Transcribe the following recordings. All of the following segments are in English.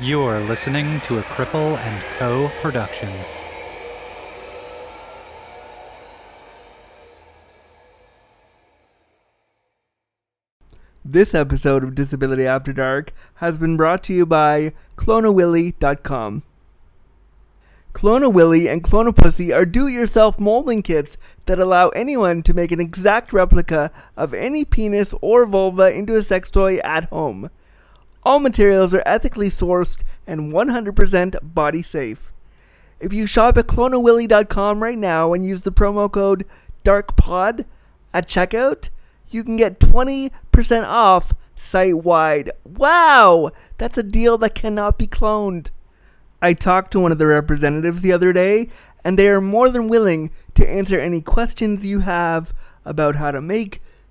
You're listening to a Cripple and Co. production. This episode of Disability After Dark has been brought to you by ClonaWilly.com. Clone a Willy and Clone a Pussy are do-it-yourself molding kits that allow anyone to make an exact replica of any penis or vulva into a sex toy at home. All materials are ethically sourced and 100% body safe. If you shop at clonawilly.com right now and use the promo code DARKPOD at checkout, you can get 20% off site wide. Wow! That's a deal that cannot be cloned. I talked to one of the representatives the other day, and they are more than willing to answer any questions you have about how to make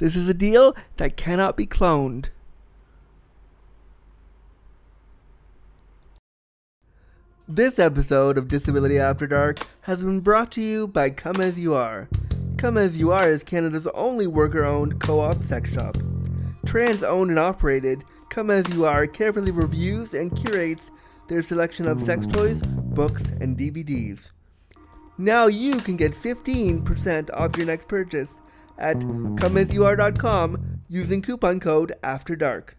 this is a deal that cannot be cloned. This episode of Disability After Dark has been brought to you by Come As You Are. Come As You Are is Canada's only worker owned co op sex shop. Trans owned and operated, Come As You Are carefully reviews and curates their selection of sex toys, books, and DVDs. Now you can get 15% off your next purchase at comeasyouare.com using coupon code AFTER DARK.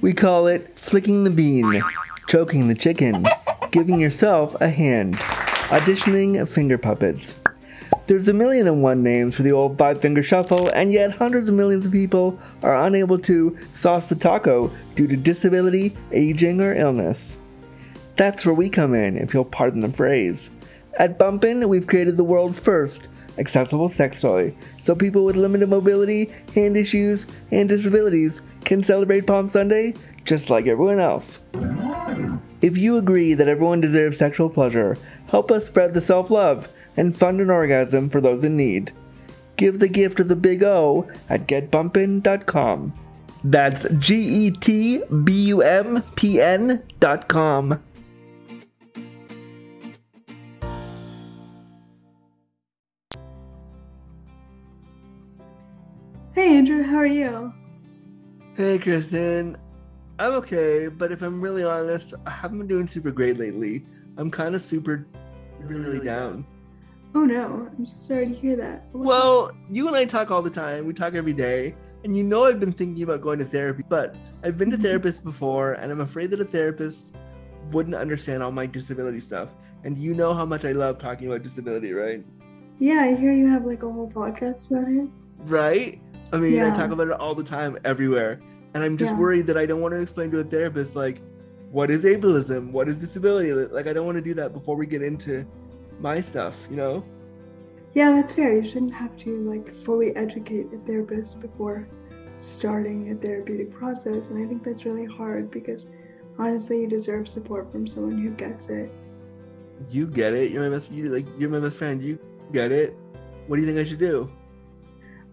We call it flicking the bean, choking the chicken, giving yourself a hand, auditioning finger puppets. There's a million and one names for the old five finger shuffle, and yet hundreds of millions of people are unable to sauce the taco due to disability, aging, or illness. That's where we come in, if you'll pardon the phrase. At Bumpin', we've created the world's first accessible sex toy, so people with limited mobility, hand issues, and disabilities can celebrate Palm Sunday just like everyone else. If you agree that everyone deserves sexual pleasure, help us spread the self love and fund an orgasm for those in need. Give the gift of the big O at getbumpin.com. That's G E T B U M P N.com. Hey Andrew, how are you? Hey, Kristen. I'm okay, but if I'm really honest, I haven't been doing super great lately. I'm kind of super, really down. Oh no, I'm sorry to hear that. What- Well, you and I talk all the time. We talk every day. And you know I've been thinking about going to therapy, but I've been to Mhm. therapists before, and I'm afraid that a therapist wouldn't understand all my disability stuff. And you know how much I love talking about disability, right? yeah, I hear you have like a whole podcast about it. Right? I mean, I talk about it all the time, everywhere. And I'm just Yeah. worried that I don't want to explain to a therapist, like, what is ableism? What is disability? Like, I don't want to do that before we get into my stuff, you know? Yeah, that's fair. You shouldn't have to like fully educate a therapist before starting a therapeutic process. And I think that's really hard because honestly, you deserve support from someone who gets it. You get it. You're my best. You like. You're my best friend. You get it. What do you think I should do?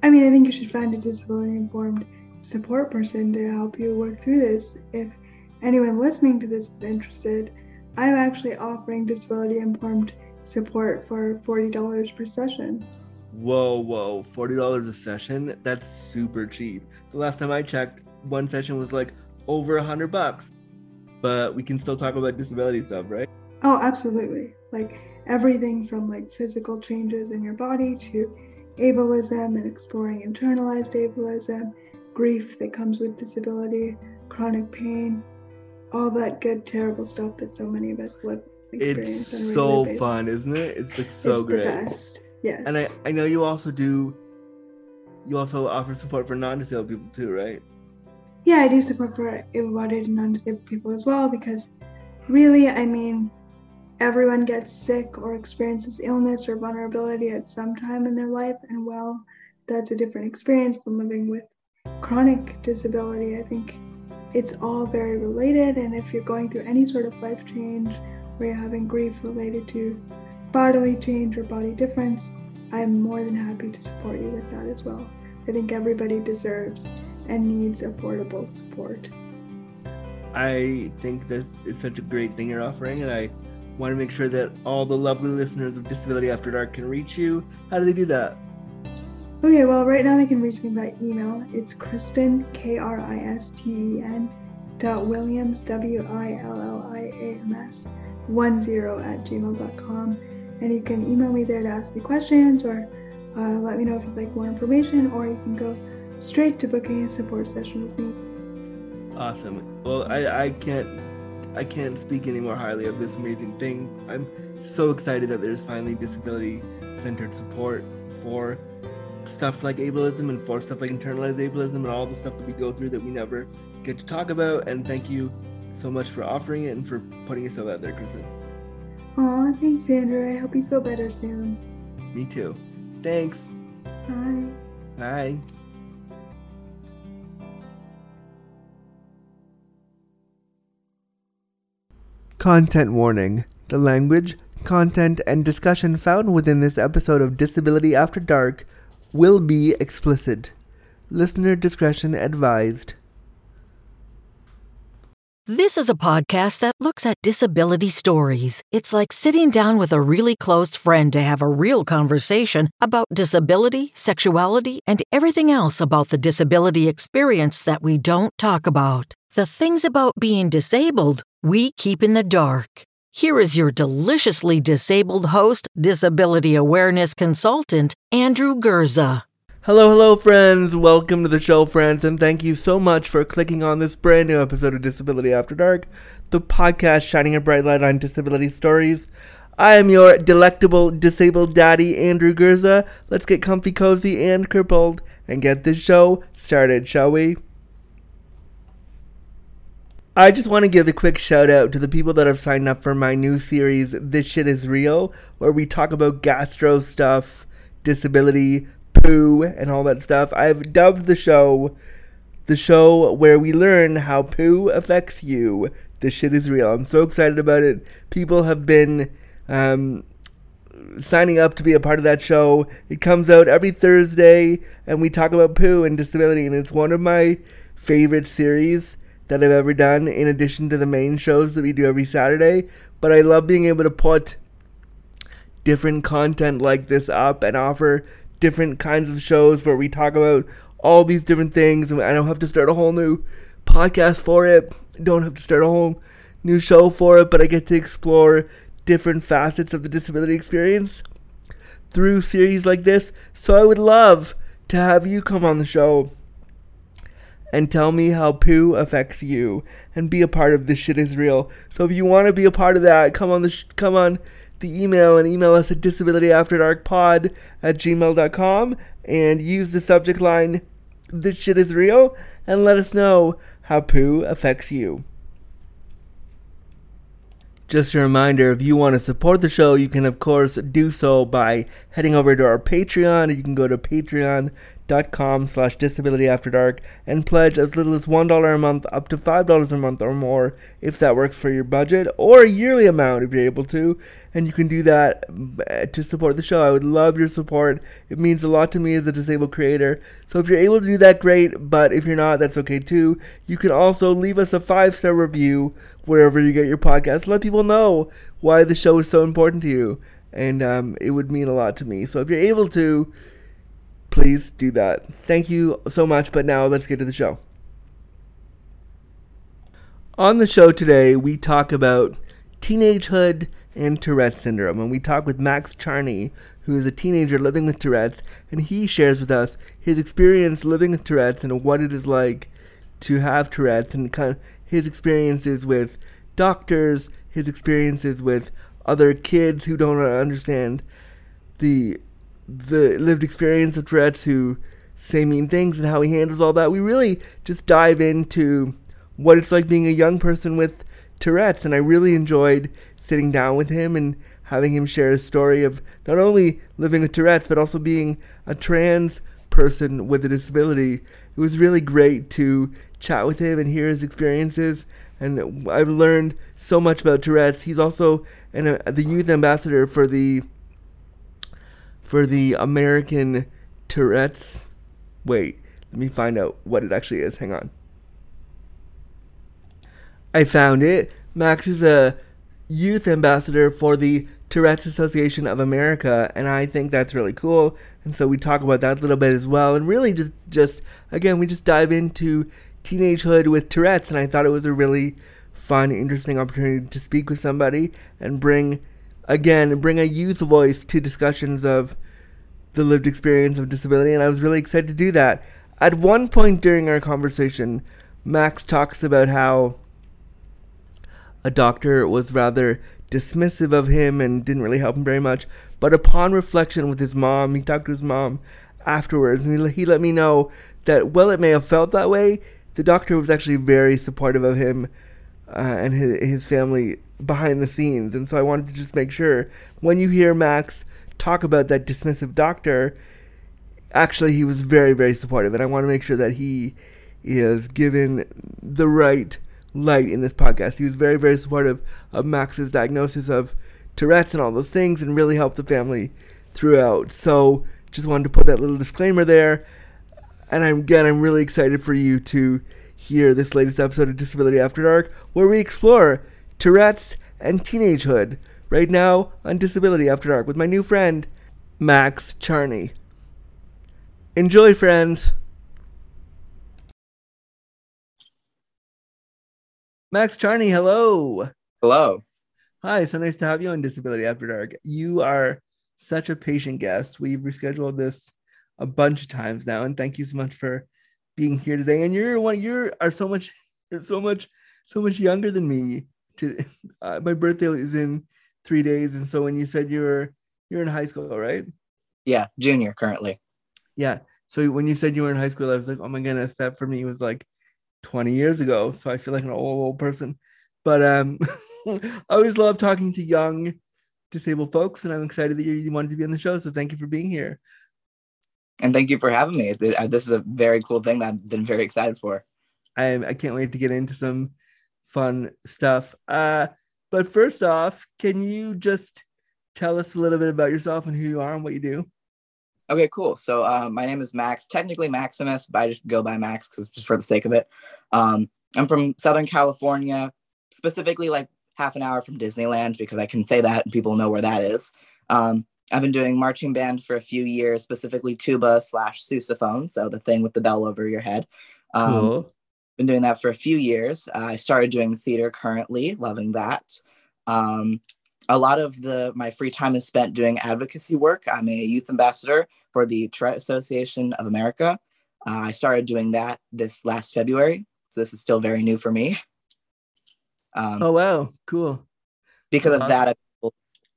I mean, I think you should find a disability informed support person to help you work through this. If anyone listening to this is interested, I'm actually offering disability informed support for $40 per session. Whoa, whoa! Forty dollars a session? That's super cheap. The last time I checked, one session was like over a hundred bucks. But we can still talk about disability stuff, right? Oh, absolutely. Like everything from like physical changes in your body to ableism and exploring internalized ableism, grief that comes with disability, chronic pain, all that good, terrible stuff that so many of us live experience It's so basis. fun, isn't it? It's like so it's great. the best. Yes. And I, I know you also do you also offer support for non-disabled people too, right? yeah, I do support for able-bodied and non-disabled people as well because really, I mean, everyone gets sick or experiences illness or vulnerability at some time in their life, and well, that's a different experience than living with chronic disability. I think it's all very related. And if you're going through any sort of life change where you're having grief related to bodily change or body difference, I'm more than happy to support you with that as well. I think everybody deserves and needs affordable support. I think that it's such a great thing you're offering, and I want to make sure that all the lovely listeners of Disability After Dark can reach you. How do they do that? Okay, well, right now they can reach me by email. It's Kristen, K R I S T E N, dot Williams, W I L L I A M S, 10 at gmail.com. And you can email me there to ask me questions or uh, let me know if you'd like more information, or you can go straight to booking a support session with me. Awesome. Well, I, I can't I can't speak any more highly of this amazing thing. I'm so excited that there's finally disability centered support for stuff like ableism and for stuff like internalized ableism and all the stuff that we go through that we never get to talk about. And thank you so much for offering it and for putting yourself out there, Kristen. Aw, thanks, Andrew. I hope you feel better soon. Me too. Thanks. Bye. Bye. Content warning. The language, content, and discussion found within this episode of Disability After Dark will be explicit. Listener discretion advised. This is a podcast that looks at disability stories. It's like sitting down with a really close friend to have a real conversation about disability, sexuality, and everything else about the disability experience that we don't talk about. The things about being disabled we keep in the dark. Here is your deliciously disabled host, disability awareness consultant, Andrew Gurza. Hello, hello, friends. Welcome to the show, friends, and thank you so much for clicking on this brand new episode of Disability After Dark, the podcast shining a bright light on disability stories. I am your delectable disabled daddy, Andrew Gurza. Let's get comfy, cozy, and crippled and get this show started, shall we? I just want to give a quick shout out to the people that have signed up for my new series, This Shit Is Real, where we talk about gastro stuff, disability, poo, and all that stuff. I've dubbed the show the show where we learn how poo affects you. This shit is real. I'm so excited about it. People have been um, signing up to be a part of that show. It comes out every Thursday, and we talk about poo and disability, and it's one of my favorite series that I've ever done, in addition to the main shows that we do every Saturday. But I love being able to put different content like this up and offer different kinds of shows where we talk about all these different things. And I don't have to start a whole new podcast for it, don't have to start a whole new show for it, but I get to explore different facets of the disability experience through series like this. So I would love to have you come on the show and tell me how poo affects you and be a part of this shit is real. So if you want to be a part of that, come on the sh- come on the email and email us at disabilityafterdarkpod at gmail.com and use the subject line this shit is real and let us know how poo affects you. Just a reminder, if you want to support the show, you can of course do so by heading over to our Patreon. You can go to patreon.com slash disability after dark and pledge as little as $1 a month up to $5 a month or more if that works for your budget, or a yearly amount if you're able to. And you can do that uh, to support the show. I would love your support. It means a lot to me as a disabled creator. So if you're able to do that, great. But if you're not, that's okay too. You can also leave us a five star review wherever you get your podcast. Let people know why the show is so important to you. And um, it would mean a lot to me. So if you're able to, please do that. Thank you so much. But now let's get to the show. On the show today, we talk about teenagehood and Tourette's syndrome. And we talk with Max Charney, who is a teenager living with Tourette's, and he shares with us his experience living with Tourette's and what it is like to have Tourette's and kind of his experiences with doctors, his experiences with other kids who don't understand the the lived experience of Tourette's who say mean things and how he handles all that. We really just dive into what it's like being a young person with Tourette's, and I really enjoyed sitting down with him and having him share his story of not only living with Tourette's but also being a trans person with a disability. It was really great to chat with him and hear his experiences. And I've learned so much about Tourette's. He's also an, uh, the youth ambassador for the for the American Tourette's. Wait, let me find out what it actually is. Hang on. I found it. Max is a youth ambassador for the Tourette's Association of America, and I think that's really cool. And so we talk about that a little bit as well, and really just just again we just dive into teenagehood with Tourette's, and I thought it was a really fun, interesting opportunity to speak with somebody and bring again bring a youth voice to discussions of the lived experience of disability, and I was really excited to do that. At one point during our conversation, Max talks about how a doctor was rather dismissive of him and didn't really help him very much. But upon reflection with his mom, he talked to his mom afterwards, and he, let me know that while it may have felt that way, the doctor was actually very supportive of him uh, and his, his family behind the scenes. And so I wanted to just make sure when you hear Max talk about that dismissive doctor, actually he was very, very supportive. And I want to make sure that he is given the right light in this podcast. He was very, very supportive of Max's diagnosis of Tourette's and all those things and really helped the family throughout. So just wanted to put that little disclaimer there. And I'm, again, I'm really excited for you to hear this latest episode of Disability After Dark, where we explore Tourette's and teenagehood right now on Disability After Dark with my new friend, Max Charney. Enjoy, friends! Max Charney, hello. Hello. Hi, so nice to have you on Disability After Dark. You are such a patient guest. We've rescheduled this a bunch of times now, and thank you so much for being here today. And you're one, you are so much, you're so much, so much younger than me. To uh, my birthday is in three days, and so when you said you were you're in high school, right? Yeah, junior currently. Yeah. So when you said you were in high school, I was like, oh my goodness, that for me was like 20 years ago. So I feel like an old, old person. But um, I always love talking to young disabled folks, and I'm excited that you wanted to be on the show. So thank you for being here. And thank you for having me. Uh, this is a very cool thing that I've been very excited for. I, I can't wait to get into some fun stuff. Uh, but first off, can you just tell us a little bit about yourself and who you are and what you do? Okay, cool. So uh, my name is Max, technically Maximus, but I just go by Max because just for the sake of it. Um, I'm from Southern California, specifically like half an hour from Disneyland because I can say that and people know where that is. Um, I've been doing marching band for a few years, specifically tuba slash sousaphone, so the thing with the bell over your head. Um, cool. Been doing that for a few years. Uh, I started doing theater currently, loving that. Um, a lot of the my free time is spent doing advocacy work. I'm a youth ambassador for the Tourette Association of America. Uh, I started doing that this last February, so this is still very new for me. Um, oh wow, cool! Because of that, I've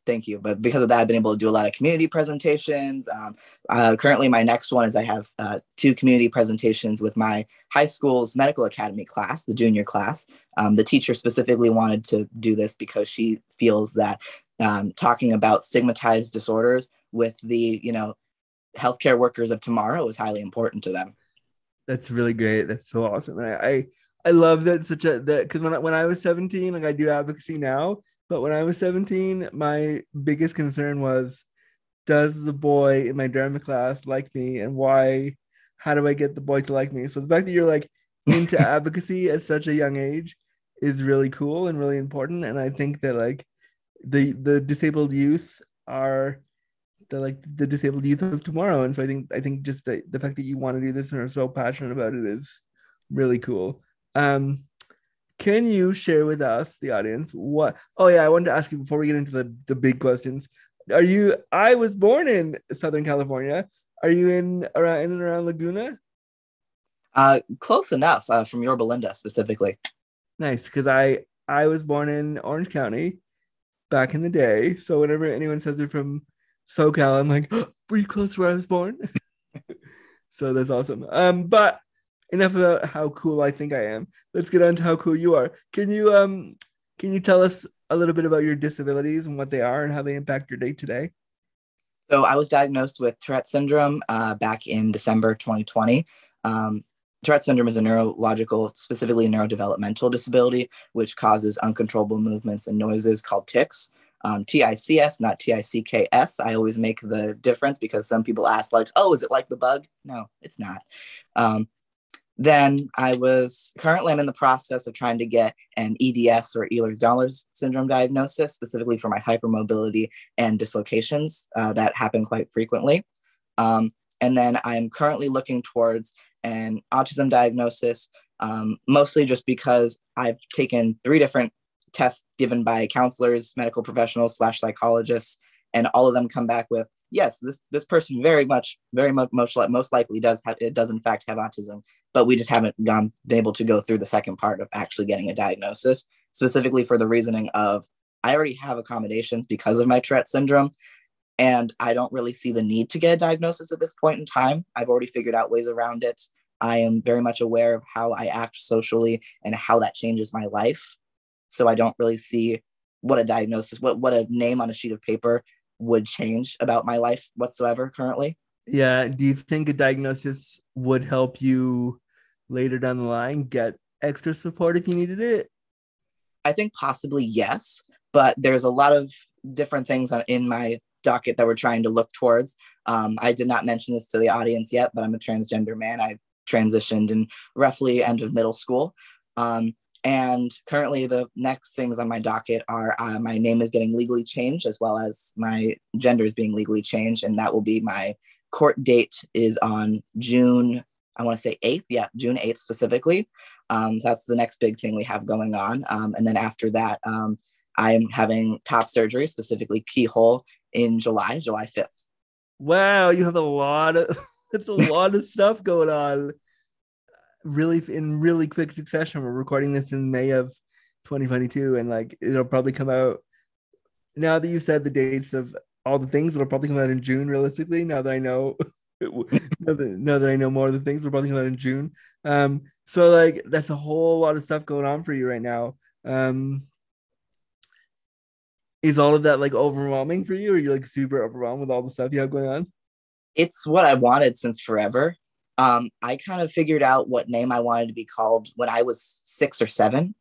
thank you. But because of that, I've been able to do a lot of community presentations. Um, uh, currently, my next one is I have uh, two community presentations with my high school's medical academy class, the junior class. Um, the teacher specifically wanted to do this because she feels that um, talking about stigmatized disorders with the, you know, healthcare workers of tomorrow is highly important to them. That's really great. That's so awesome. I, I I love that such a that because when I, when I was 17, like I do advocacy now, but when I was 17, my biggest concern was does the boy in my drama class like me and why how do I get the boy to like me? So the fact that you're like into advocacy at such a young age is really cool and really important. And I think that like the the disabled youth are the like the disabled youth of tomorrow. And so I think I think just the, the fact that you want to do this and are so passionate about it is really cool. Um can you share with us, the audience, what? Oh yeah, I wanted to ask you before we get into the the big questions. Are you? I was born in Southern California. Are you in around in and around Laguna? Uh, close enough. Uh, from Yorba Linda specifically. Nice, because I I was born in Orange County back in the day. So whenever anyone says they're from SoCal, I'm like, oh, were you close to where I was born? so that's awesome. Um, but enough about how cool I think I am. Let's get on to how cool you are. Can you um can you tell us a little bit about your disabilities and what they are and how they impact your day today? So I was diagnosed with Tourette syndrome uh, back in December 2020. Um, Tourette syndrome is a neurological, specifically neurodevelopmental disability, which causes uncontrollable movements and noises called tics. Um, T-I-C-S, not T-I-C-K-S. I always make the difference because some people ask, like, "Oh, is it like the bug?" No, it's not. Um, then I was currently in the process of trying to get an EDS or Ehlers-Danlos syndrome diagnosis, specifically for my hypermobility and dislocations uh, that happen quite frequently. Um, and then I'm currently looking towards an autism diagnosis, um, mostly just because I've taken three different tests given by counselors, medical professionals, slash psychologists, and all of them come back with yes, this this person very much, very much most, most likely does have it does in fact have autism, but we just haven't gone been able to go through the second part of actually getting a diagnosis, specifically for the reasoning of I already have accommodations because of my Tourette syndrome. And I don't really see the need to get a diagnosis at this point in time. I've already figured out ways around it. I am very much aware of how I act socially and how that changes my life. So I don't really see what a diagnosis, what, what a name on a sheet of paper would change about my life whatsoever currently. Yeah. Do you think a diagnosis would help you later down the line get extra support if you needed it? I think possibly yes, but there's a lot of different things in my docket that we're trying to look towards. Um, I did not mention this to the audience yet, but I'm a transgender man. I transitioned in roughly end of middle school. Um, and currently, the next things on my docket are uh, my name is getting legally changed, as well as my gender is being legally changed, and that will be my court date is on June. I want to say 8th, yeah, June 8th specifically. Um, so that's the next big thing we have going on. Um, and then after that, um, I'm having top surgery, specifically keyhole, in July, July 5th. Wow, you have a lot of it's a lot of stuff going on really in really quick succession. We're recording this in May of 2022, and like it'll probably come out now that you said the dates of all the things. It'll probably come out in June, realistically. Now that I know, now, that, now that I know more of the things, will probably come out in June. Um, so like that's a whole lot of stuff going on for you right now. Um, is all of that like overwhelming for you? Or are you like super overwhelmed with all the stuff you have going on? It's what I wanted since forever um, I kind of figured out what name I wanted to be called when I was six or seven.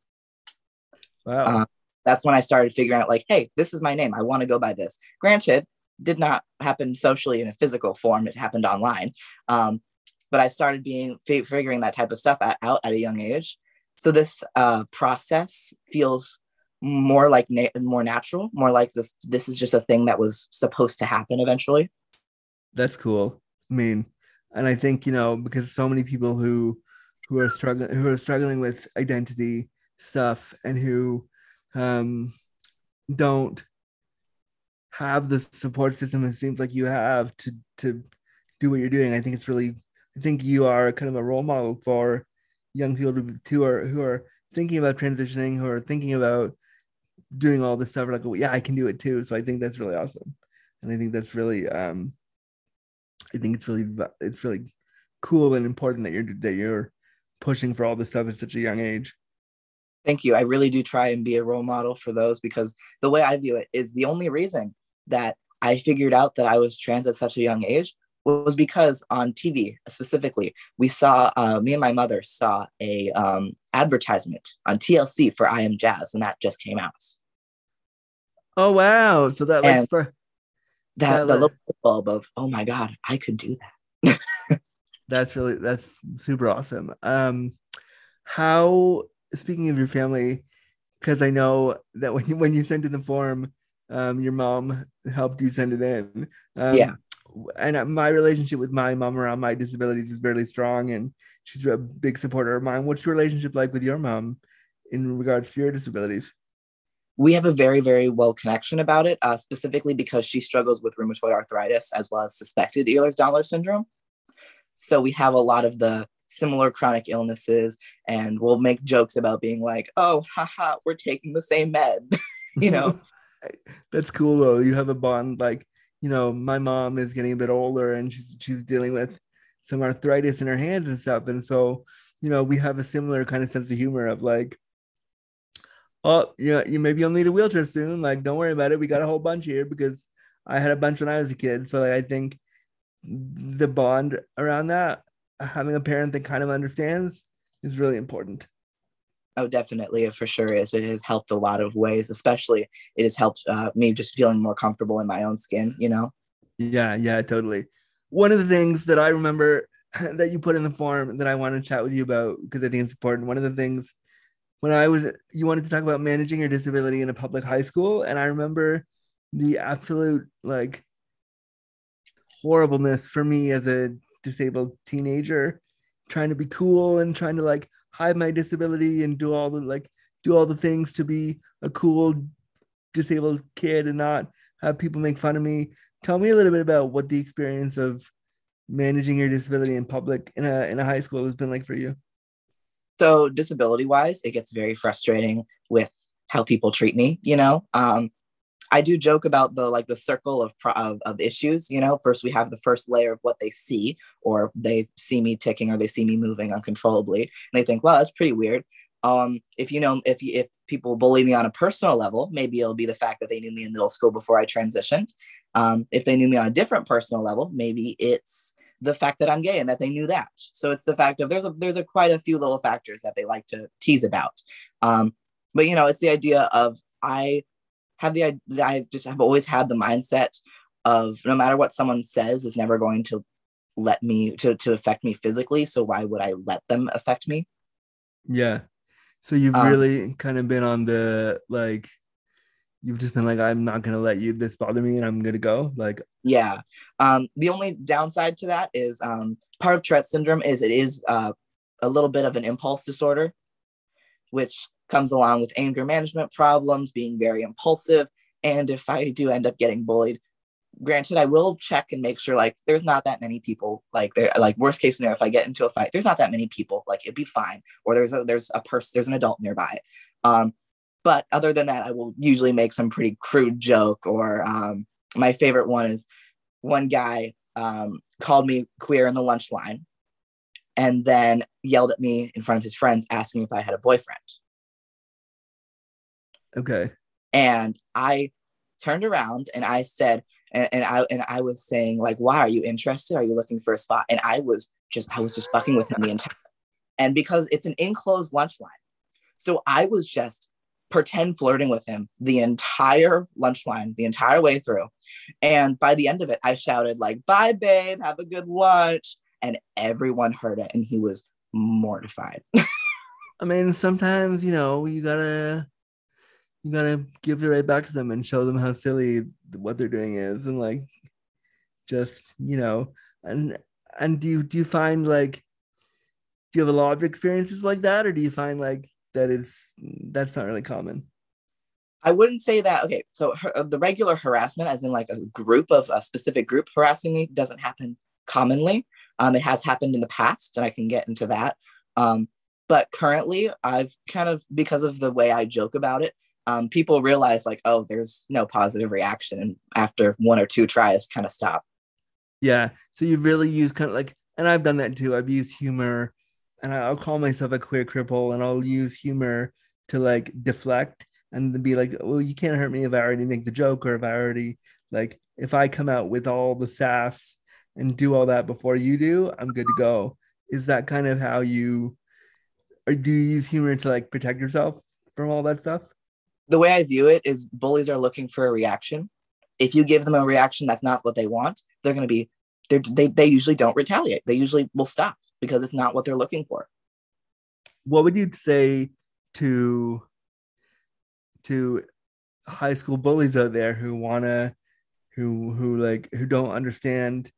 Wow. Um, that's when I started figuring out, like, hey, this is my name. I want to go by this. Granted, did not happen socially in a physical form. It happened online. Um, but I started being f- figuring that type of stuff at, out at a young age. So this uh, process feels more like na- more natural, more like this. This is just a thing that was supposed to happen eventually. That's cool. I mean, and I think you know because so many people who who are struggling who are struggling with identity stuff and who um, don't have the support system it seems like you have to to do what you're doing. I think it's really I think you are kind of a role model for young people to, who are who are thinking about transitioning, who are thinking about doing all this stuff. Like, oh, yeah, I can do it too. So I think that's really awesome, and I think that's really um, I think it's really it's really cool and important that you're that you're pushing for all this stuff at such a young age. Thank you. I really do try and be a role model for those because the way I view it is the only reason that I figured out that I was trans at such a young age was because on TV specifically, we saw uh, me and my mother saw a um, advertisement on TLC for I Am Jazz when that just came out. Oh wow! So that like sp- that the little bulb of oh my god i could do that. That's really that's super awesome. Um how speaking of your family because i know that when you when you sent in the form um your mom helped you send it in. Um, yeah. and my relationship with my mom around my disabilities is really strong and she's a big supporter of mine. What's your relationship like with your mom in regards to your disabilities we have a very very well connection about it uh, specifically because she struggles with rheumatoid arthritis as well as suspected ehlers-danlos syndrome. So we have a lot of the similar chronic illnesses and we'll make jokes about being like oh haha we're taking the same med you know? That's cool though. You have a bond like you know my mom is getting a bit older and she's she's dealing with some arthritis in her hand and stuff. And so you know we have a similar kind of sense of humor of like oh yeah you maybe you'll need a wheelchair soon like don't worry about it we got a whole bunch here because I had a bunch when I was a kid. So like, I think the bond around that, having a parent that kind of understands, is really important. Oh, definitely, it for sure is. It has helped a lot of ways, especially it has helped uh, me just feeling more comfortable in my own skin. You know. Yeah, yeah, totally. One of the things that I remember that you put in the form that I want to chat with you about because I think it's important. One of the things when I was you wanted to talk about managing your disability in a public high school, and I remember the absolute like horribleness for me as a disabled teenager trying to be cool and trying to like hide my disability and do all the like do all the things to be a cool disabled kid and not have people make fun of me. Tell me a little bit about what the experience of managing your disability in public in a in a high school has been like for you so disability wise it gets very frustrating with how people treat me you know um I do joke about the like the circle of, of of issues. You know, first we have the first layer of what they see, or they see me ticking, or they see me moving uncontrollably, and they think, "Well, that's pretty weird." Um, if you know, if if people bully me on a personal level, maybe it'll be the fact that they knew me in middle school before I transitioned. Um, if they knew me on a different personal level, maybe it's the fact that I'm gay and that they knew that. So it's the fact of there's a there's a quite a few little factors that they like to tease about. Um, but you know, it's the idea of I have the I just have always had the mindset of no matter what someone says is never going to let me to to affect me physically. So why would I let them affect me? Yeah. So you've um, really kind of been on the like you've just been like i'm not to let you this bother me and i'm to go like yeah um the only downside to that is um part of tourette syndrome is it is uh, a little bit of an impulse disorder which comes along with anger management problems, being very impulsive. And if I do end up getting bullied, granted, I will check and make sure like there's not that many people like there like worst case scenario if I get into a fight, there's not that many people, like it'd be fine. Or there's a there's a person, there's an adult nearby. Um, but other than that, I will usually make some pretty crude joke or um, my favorite one is one guy um, called me queer in the lunch line and then yelled at me in front of his friends asking if I had a boyfriend. Okay. And I turned around and I said, and, and I and I was saying, like, why are you interested? Are you looking for a spot? And I was just, I was just fucking with him the entire and because it's an enclosed lunch line. So I was just pretend flirting with him the entire lunch line, the entire way through. And by the end of it, I shouted, like, bye, babe, have a good lunch. And everyone heard it and he was mortified. I mean, sometimes, you know, you gotta you gotta give it right back to them and show them how silly what they're doing is and like just you know and and do you do you find like do you have a lot of experiences like that or do you find like that it's that's not really common i wouldn't say that okay so her, the regular harassment as in like a group of a specific group harassing me doesn't happen commonly um, it has happened in the past and i can get into that um, but currently i've kind of because of the way i joke about it um, people realize like, oh, there's no positive reaction, and after one or two tries, kind of stop. Yeah. So you really use kind of like, and I've done that too. I've used humor, and I'll call myself a queer cripple, and I'll use humor to like deflect and be like, well, you can't hurt me if I already make the joke, or if I already like, if I come out with all the sass and do all that before you do, I'm good to go. Is that kind of how you, or do you use humor to like protect yourself from all that stuff? the way I view it is bullies are looking for a reaction. If you give them a reaction that's not what they want, they're going to be, they they usually don't retaliate. They usually will stop because it's not what they're looking for. What would you say to to high school bullies out there who wanna who who like who don't understand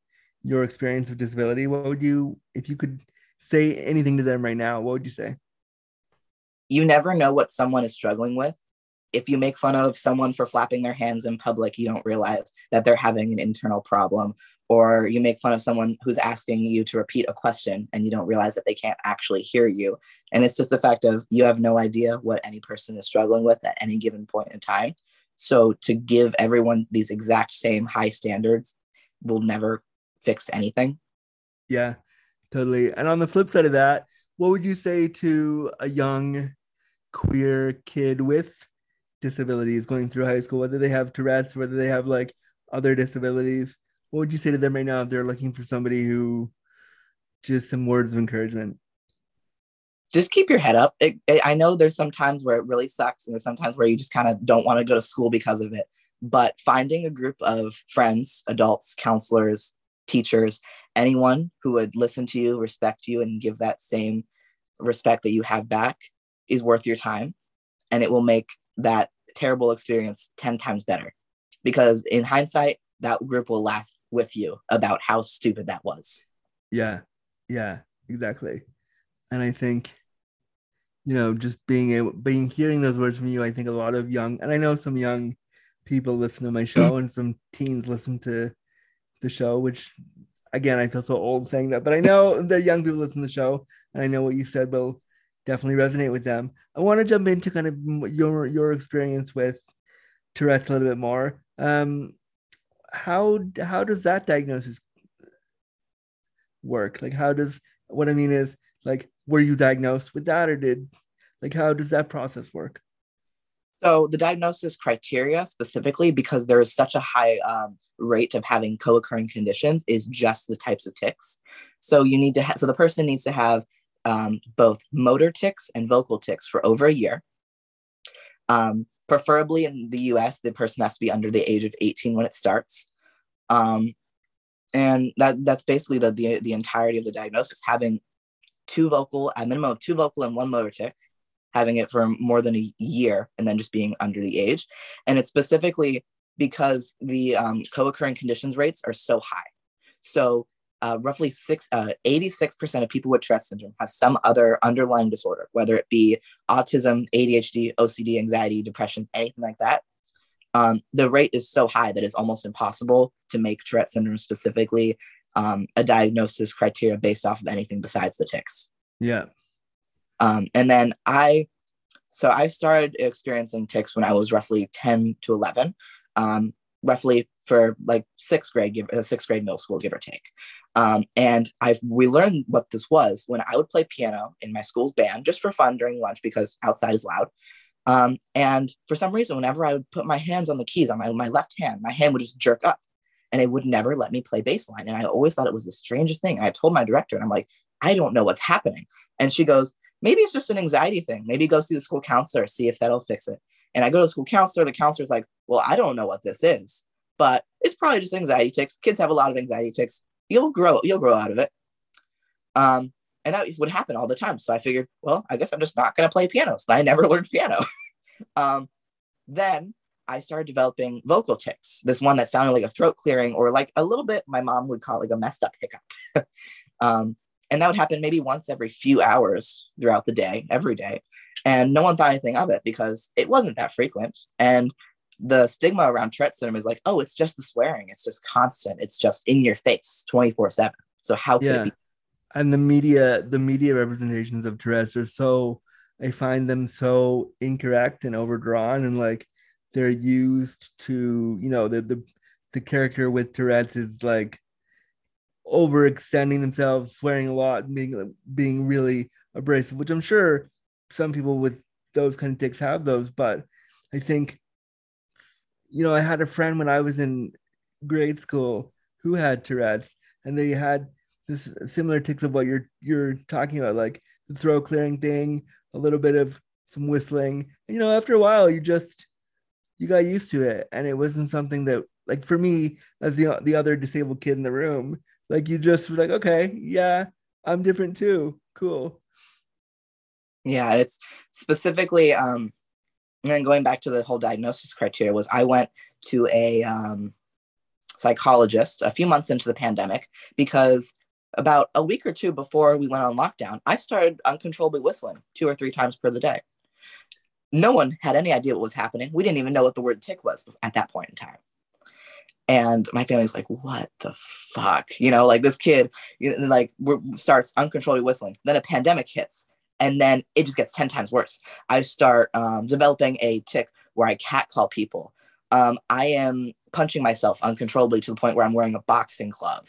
your experience of disability? What would you if you could say anything to them right now? What would you say? You never know what someone is struggling with if you make fun of someone for flapping their hands in public, you don't realize that they're having an internal problem. Or you make fun of someone who's asking you to repeat a question and you don't realize that they can't actually hear you. And it's just the fact of you have no idea what any person is struggling with at any given point in time. So to give everyone these exact same high standards will never fix anything. Yeah, totally. And on the flip side of that, what would you say to a young queer kid with disabilities going through high school, whether they have Tourette's, whether they have like other disabilities, what would you say to them right now if they're looking for somebody who just some words of encouragement? Just keep your head up. It, it, I know there's some times where it really sucks, and there's sometimes where you just kind of don't want to go to school because of it. But finding a group of friends, adults, counselors, teachers, anyone who would listen to you, respect you, and give that same respect that you have back is worth your time. And it will make that terrible experience 10 times better. Because in hindsight, that group will laugh with you about how stupid that was. Yeah. Yeah, exactly. And I think, you know, just being able, being hearing those words from you, I think a lot of young, and I know some young people listen to my show and some teens listen to the show, which again, I feel so old saying that, but I know the young people listen to the show, and I know what you said will definitely resonate with them. I want to jump into kind of your your experience with Tourette's a little bit more. Um, how how does that diagnosis work? Like, how does what I mean is like, were you diagnosed with that, or did like how does that process work? So the diagnosis criteria specifically, because there is such a high um, rate of having co-occurring conditions, is just the types of tics. So you need to have, so the person needs to have um, both motor tics and vocal tics for over a year. Um, preferably in the U.S., the person has to be under the age of 18 when it starts. Um, and that that's basically the, the the entirety of the diagnosis, having two vocal, a minimum of two vocal and one motor tic having it for more than a year and then just being under the age. And it's specifically because the um, co-occurring conditions rates are so high. So uh, roughly six, uh, 86% of people with Tourette syndrome have some other underlying disorder, whether it be autism, ADHD, OCD, anxiety, depression, anything like that. Um, the rate is so high that it's almost impossible to make Tourette syndrome specifically um, a diagnosis criteria based off of anything besides the tics. Yeah. Um, and then I, so I started experiencing tics when I was roughly 10 to 11, um, roughly for like sixth grade, give, uh, sixth grade middle school, give or take. Um, and I we learned what this was when I would play piano in my school's band just for fun during lunch because outside is loud. Um, and for some reason, whenever I would put my hands on the keys on my, my left hand, my hand would just jerk up and it would never let me play bass line. And I always thought it was the strangest thing. And I told my director, and I'm like, I don't know what's happening. And she goes, maybe it's just an anxiety thing. Maybe go see the school counselor, see if that'll fix it. And I go to school counselor. The counselor's like, well, I don't know what this is, but it's probably just anxiety tics. Kids have a lot of anxiety tics. You'll grow, you'll grow out of it. Um, and that would happen all the time. So I figured, well, I guess I'm just not going to play piano. So I never learned piano. um, then I started developing vocal tics. This one that sounded like a throat clearing or like a little bit, my mom would call it like a messed up hiccup. um, and that would happen maybe once every few hours throughout the day, every day. And no one thought anything of it because it wasn't that frequent. And the stigma around Tourette syndrome is like, oh, it's just the swearing. It's just constant. It's just in your face 24 7. So how could yeah. it be? And the media, the media representations of Tourette's are so, I find them so incorrect and overdrawn and like they're used to, you know, the, the, the character with Tourette's is like overextending themselves, swearing a lot, being being really abrasive, which I'm sure some people with those kind of tics have those, but I think you know, I had a friend when I was in grade school who had Tourette's and they had this similar tics of what you're you're talking about, like the throat clearing thing, a little bit of some whistling. And, you know, after a while you just you got used to it and it wasn't something that like for me as the the other disabled kid in the room like you just were like okay yeah i'm different too cool yeah it's specifically um and then going back to the whole diagnosis criteria was i went to a um, psychologist a few months into the pandemic because about a week or two before we went on lockdown i started uncontrollably whistling two or three times per the day. No one had any idea what was happening. We didn't even know what the word tic was at that point in time. And my family's like what the fuck? You know like this kid like starts uncontrollably whistling. Then a pandemic hits and then it just gets 10 times worse. I start um, developing a tic where i cat call people. Um, i am punching myself uncontrollably to the point where i'm wearing a boxing glove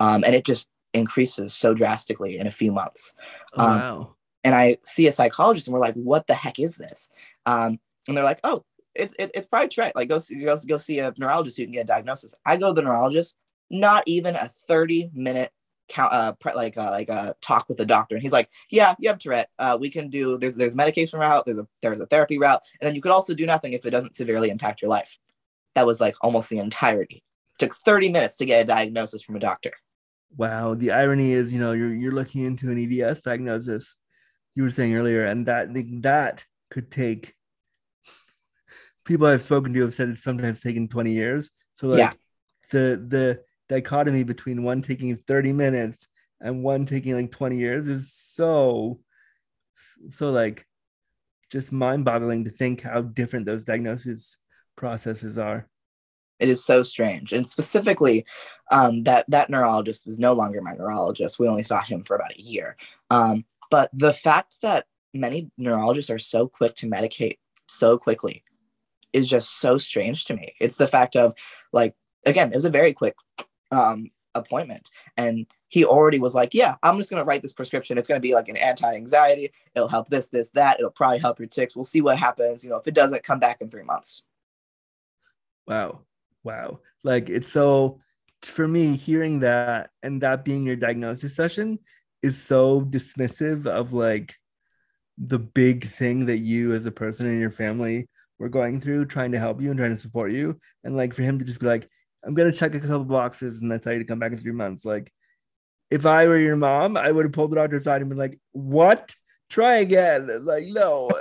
um, and it just increases so drastically in a few months. Oh, um, wow. and i see a psychologist and we're like what the heck is this? Um, and they're like oh it's it, it's probably Tourette. Like go see go, go see a neurologist who can get a diagnosis. I go to the neurologist, not even a 30 minute count uh pre- like uh, like uh talk with the doctor and he's like yeah you have tourette uh we can do there's there's a medication route there's a there's a therapy route and then you could also do nothing if it doesn't severely impact your life that was like almost the entirety took 30 minutes to get a diagnosis from a doctor Wow. The irony is, you know, you're you're looking into an EDS diagnosis, you were saying earlier, and that that could take people I've spoken to have said it's sometimes taken 20 years. So like Yeah. the the dichotomy between one taking 30 minutes and one taking like 20 years is so so like just mind-boggling to think how different those diagnosis processes are. it is so strange. And specifically um, that that neurologist was no longer my neurologist. We only saw him for about a year. Um, but the fact that many neurologists are so quick to medicate so quickly is just so strange to me. It's the fact of like again it was a very quick um, appointment. And he already was like yeah i'm just going to write this prescription. It's going to be like an anti-anxiety. It'll help this this that. It'll probably help your tics. We'll see what happens you know if it doesn't come back in three months. Wow. Wow. Like it's so for me hearing that and that being your diagnosis session is so dismissive of like the big thing that you as a person and your family were going through trying to help you and trying to support you. And like for him to just be like I'm going to check a couple boxes and that's how you to come back in 3 months like if I were your mom I would have pulled the doctor aside and been like what try again like no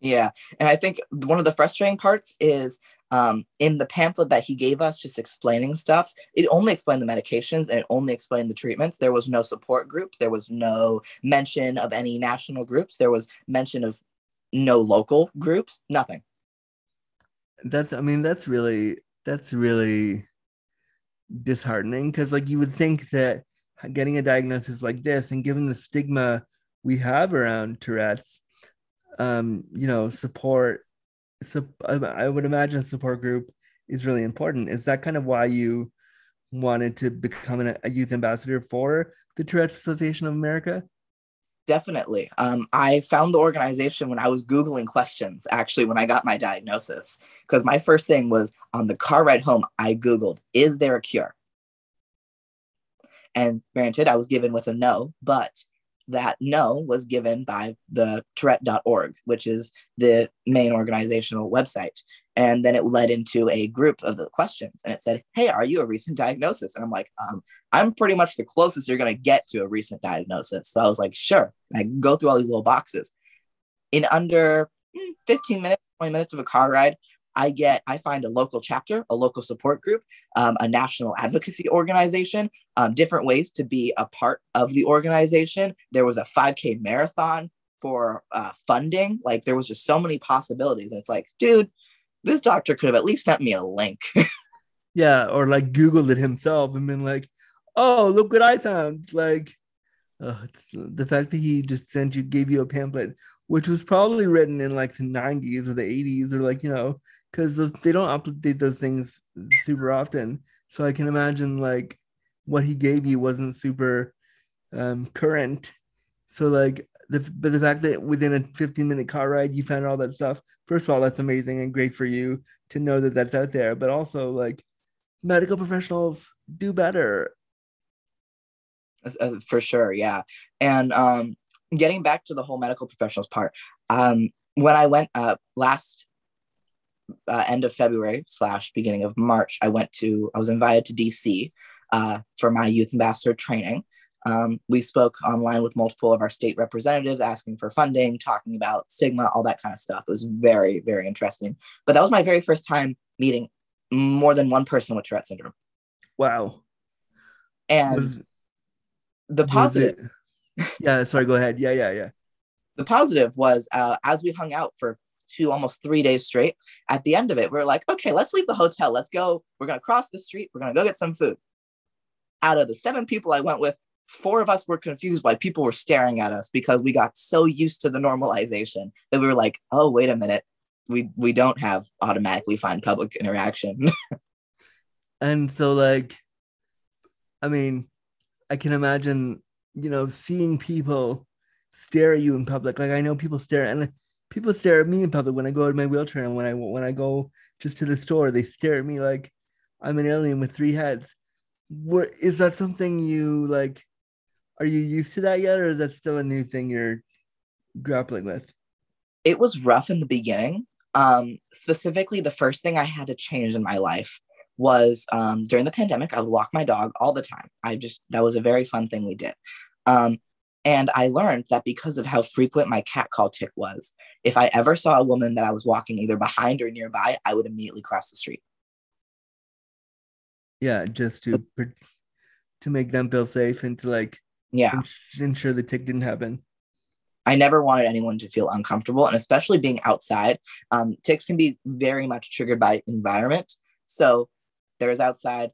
Yeah. And I think one of the frustrating parts is um, in the pamphlet that he gave us, just explaining stuff, it only explained the medications and it only explained the treatments. There was no support groups. There was no mention of any national groups. There was mention of no local groups, nothing. that's i mean that's really that's really disheartening because like you would think that getting a diagnosis like this and given the stigma we have around tourette's um you know support so I, would imagine support group is really important. Is that kind of why you wanted to become a youth ambassador for the tourette's association of america Definitely. Um, I found the organization when I was Googling questions, actually, when I got my diagnosis. Because my first thing was on the car ride home, I Googled, is there a cure? And granted, I was given with a no, but that no was given by the Tourette.org, which is the main organizational website. And then it led into a group of the questions and it said, Hey, are you a recent diagnosis? And I'm like, um, I'm pretty much the closest you're going to get to a recent diagnosis. So I was like, Sure. And I go through all these little boxes. In under mm, 15 minutes, 20 minutes of a car ride, I get, I find a local chapter, a local support group, um, a national advocacy organization, um, different ways to be a part of the organization. There was a 5K marathon for uh, funding. Like there was just so many possibilities. And it's like, dude, this doctor could have at least sent me a link. yeah or like googled it himself and been like oh look what i found. Like it's the fact that he just sent you gave you a pamphlet which was probably written in like the 90s or the 80s or like you know because they don't update those things super often. So i can imagine like what he gave you wasn't super um current. So like the but the fact that within a 15 minute car ride you found all that stuff first of all that's amazing and great for you to know that that's out there but also like medical professionals do better. Uh, for sure yeah. And um getting back to the whole medical professionals part um when i went uh last uh, end of february slash beginning of march i went to i was invited to dc uh, for my youth ambassador training um, we spoke online with multiple of our state representatives asking for funding talking about stigma all that kind of stuff. It was very very interesting. But that was my very first time meeting more than one person with tourette syndrome. Wow. And Was- the positive yeah sorry go ahead. Yeah yeah yeah. The positive was uh, as we hung out for two almost three days straight at the end of it we are like okay let's leave the hotel. Let's go. We're going to cross the street. We're going to go get some food. Out of the seven people i went with four of us were confused why people were staring at us because we got so used to the normalization that we were like oh wait a minute we we don't have automatically fine public interaction and so like i mean i can imagine you know seeing people stare at you in public like i know people stare and people stare at me in public when I go in my wheelchair and when I when I go just to the store, they stare at me like I'm an alien with three heads. What is that something you like? Are you used to that yet, or is that still a new thing you're grappling with? It was rough in the beginning. Um, specifically, the first thing I had to change in my life was um, during the pandemic. I would walk my dog all the time. I just that was a very fun thing we did. Um, and I learned that because of how frequent my cat call tic was, if I ever saw a woman that I was walking either behind or nearby, I would immediately cross the street. Yeah, just to to make them feel safe and to like Yeah. ensure the tic didn't happen. I never wanted anyone to feel uncomfortable, and especially being outside. Um, tics can be very much triggered by environment. So there's outside.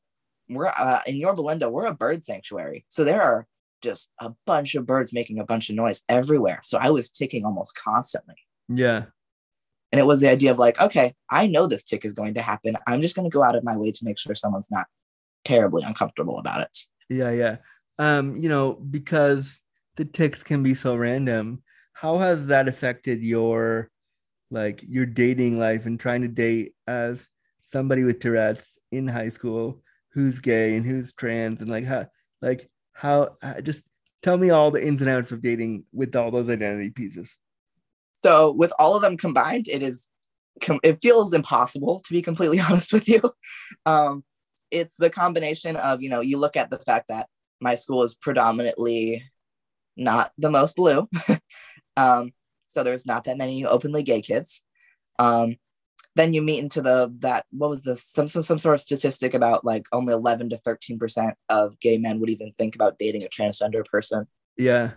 We're uh, in Yorba Linda. We're a bird sanctuary, so there are just a bunch of birds making a bunch of noise everywhere. So I was ticking almost constantly, Yeah, and it was the idea of like, okay, I know this tic is going to happen. I'm just going to go out of my way to make sure someone's not terribly uncomfortable about it. yeah, yeah. Um, you know, because the tics can be so random. How has that affected your like your dating life and trying to date as somebody with Tourette's in high school who's gay and who's trans and like how like how uh, just tell me all the ins and outs of dating with all those identity pieces. So with all of them combined, it is it feels impossible to be completely honest with you. Um, it's the combination of you know you look at the fact that my school is predominantly not the most blue, um, so there's not that many openly gay kids. Um, then you meet into the that what was this some some some sort of statistic about like only 11 to 13 percent of gay men would even think about dating a transgender person Yeah,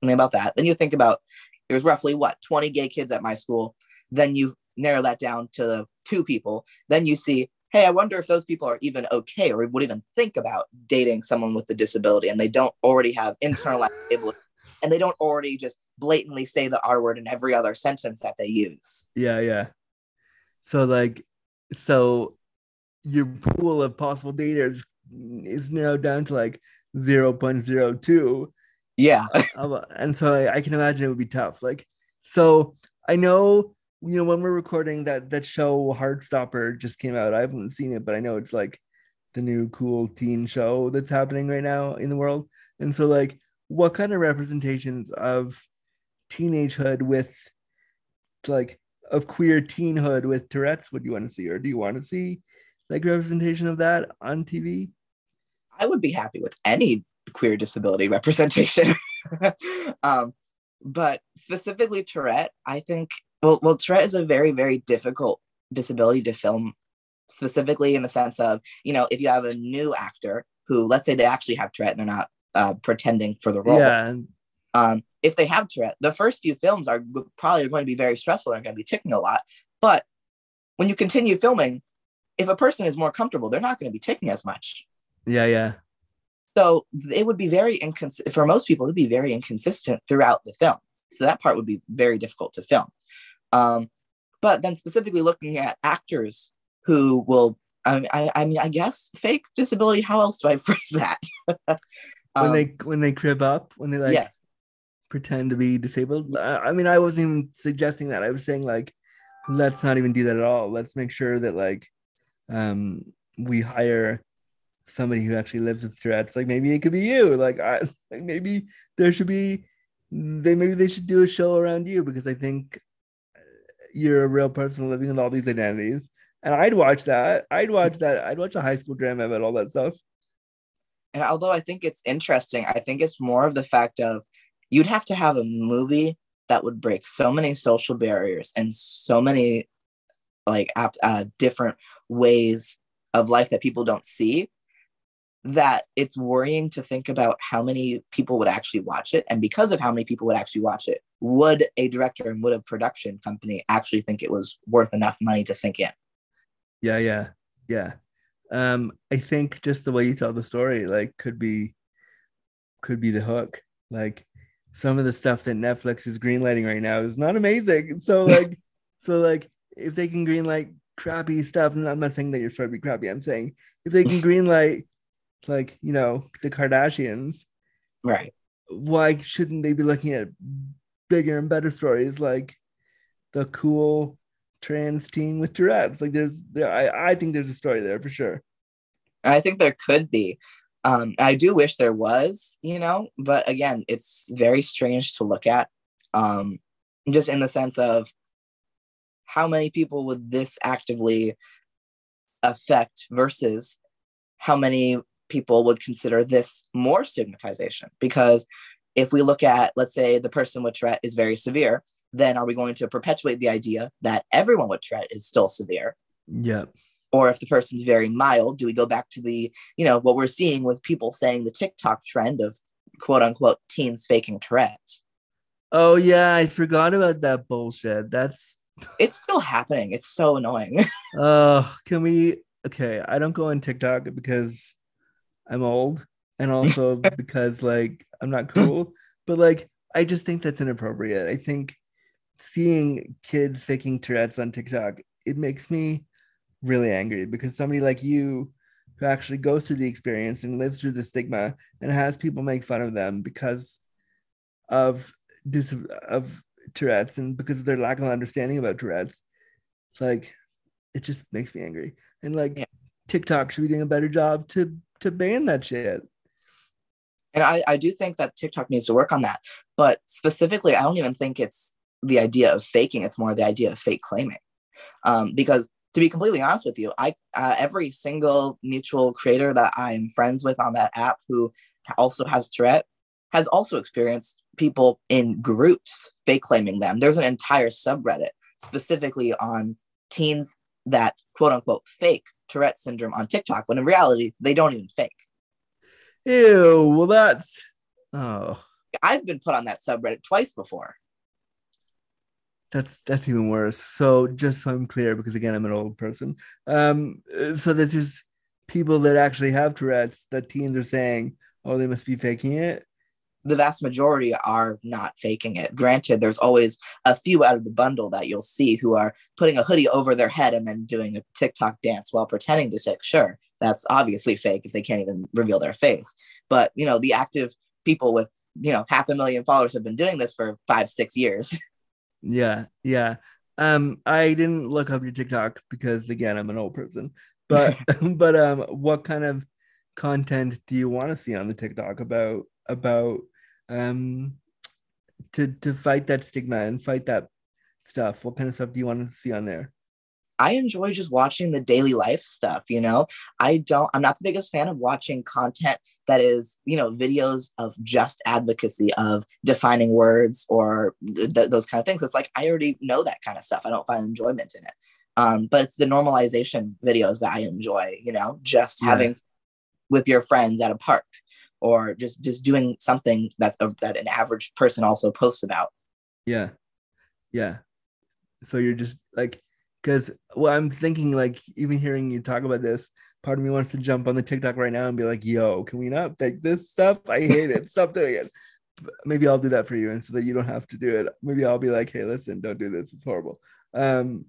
something about that. Then you think about there was roughly what 20 gay kids at my school. Then you narrow that down to two people. Then you see, hey, I wonder if those people are even okay or would even think about dating someone with a disability and they don't already have internalized ability and they don't already just blatantly say the R word in every other sentence that they use. yeah, yeah. So like, so your pool of possible daters is narrowed down to like zero point zero two. Yeah. Um, and so I, I can imagine it would be tough. Like, so I know, you know, when we're recording that that show Heartstopper just came out. I haven't seen it, but I know it's like the new cool teen show that's happening right now in the world. And so, like, what kind of representations of teenagehood with like of queer teenhood with Tourette's would you want to see, or do you want to see like representation of that on TV? I would be happy with any queer disability representation. um, but specifically Tourette, I think well, well, Tourette is a very, very difficult disability to film, specifically in the sense of, you know, if you have a new actor who, let's say they actually have Tourette and they're not uh, pretending for the role. Yeah, Um, if they have Tourette, the first few films are probably going to be very stressful and going to be ticking a lot. But when you continue filming, if a person is more comfortable, they're not going to be ticking as much. yeah, yeah, So it would be very inconsistent for most people. It would be very inconsistent throughout the film. So that part would be very difficult to film. Um, but then specifically looking at actors who will, I mean, I, I mean, I guess fake disability. How else do I phrase that? when Um, they when they crip up, when they like yes, pretend to be disabled. I I mean, I wasn't even suggesting that. I was saying like, let's not even do that at all. Let's make sure that like, um, we hire somebody who actually lives with Tourette's. Like maybe it could be you. Like I like maybe there should be they maybe they should do a show around you because I think you're a real person living with all these identities. And I'd watch that. I'd watch that. I'd watch a high school drama about all that stuff. and although I think it's interesting, I think it's more of the fact of you'd have to have a movie that would break so many social barriers and so many like uh, different ways of life that people don't see that it's worrying to think about how many people would actually watch it and because of how many people would actually watch it would a director and would a production company actually think it was worth enough money to sink in Yeah, yeah, yeah. Um, I think just the way you tell the story, like, could be, could be the hook. Like, some of the stuff that Netflix is greenlighting right now is not amazing. So, like, so like, if they can greenlight crappy stuff, and I'm not saying that you're trying to be crappy. I'm saying if they can greenlight, like, you know, the Kardashians, right why shouldn't they be looking at bigger and better stories like the cool trans teen with Tourette's. Like there's there I, I think there's a story there for sure. I think there could be. Um, I do wish there was, you know, but again, it's very strange to look at. Um, just in the sense of how many people would this actively affect versus how many people would consider this more stigmatization because if we look at let's say the person with Tourette is very severe then are we going to perpetuate the idea that everyone with Tourette is still severe? Yeah. or if the person's very mild do we go back to the you know what we're seeing with people saying the tiktok trend of quote unquote teens faking tourette? Oh yeah, I forgot about that bullshit. That's it's still happening. It's so annoying. Uh can we okay, I don't go on TikTok because I'm old and also because like I'm not cool, but like I just think that's inappropriate. I think seeing kids faking Tourette's on TikTok, it makes me really angry because somebody like you who actually goes through the experience and lives through the stigma and has people make fun of them because of dis- of Tourette's and because of their lack of understanding about Tourette's. It's like it just makes me angry. And like Yeah. TikTok should be doing a better job to to ban that shit. And I, I do think that TikTok needs to work on that. But specifically, I don't even think it's the idea of faking, it's more the idea of fake claiming. Um, because to be completely honest with you, I uh, every single mutual creator that I'm friends with on that app who also has Tourette has also experienced people in groups fake claiming them. There's an entire subreddit specifically on teens that quote unquote fake Tourette syndrome on TikTok, when in reality, they don't even fake. Ew, well that's oh I've been put on that subreddit twice before. that's that's even worse. So just so I'm clear, because again I'm an old person. Um, so this is people that actually have Tourette's that teens are saying, oh, they must be faking it. The vast majority are not faking it. Granted, there's always a few out of the bundle that you'll see who are putting a hoodie over their head and then doing a TikTok dance while pretending to tick. Sure, that's obviously fake if they can't even reveal their face. But you know, the active people with you know half a million followers have been doing this for five, six years. Yeah, yeah. Um, I didn't look up your TikTok because again, I'm an old person. But but um, what kind of content do you want to see on the TikTok about about um to to fight that stigma and fight that stuff? What kind of stuff do you want to see on there? I enjoy just watching the daily life stuff, you know. I don't I'm not the biggest fan of watching content that is, you know, videos of just advocacy of defining words or th- those kind of things. It's like I already know that kind of stuff. I don't find enjoyment in it. Um, but it's the normalization videos that I enjoy, you know, just Yeah. having with your friends at a park or just just doing something that's a, that an average person also posts about. Yeah, yeah. So you're just like, because well, I'm thinking like even hearing you talk about this, part of me wants to jump on the TikTok right now and be like, "Yo, can we not fake this stuff? I hate it. Stop doing it." Maybe I'll do that for you, and so that you don't have to do it. Maybe I'll be like, "Hey, listen, don't do this. It's horrible." Um,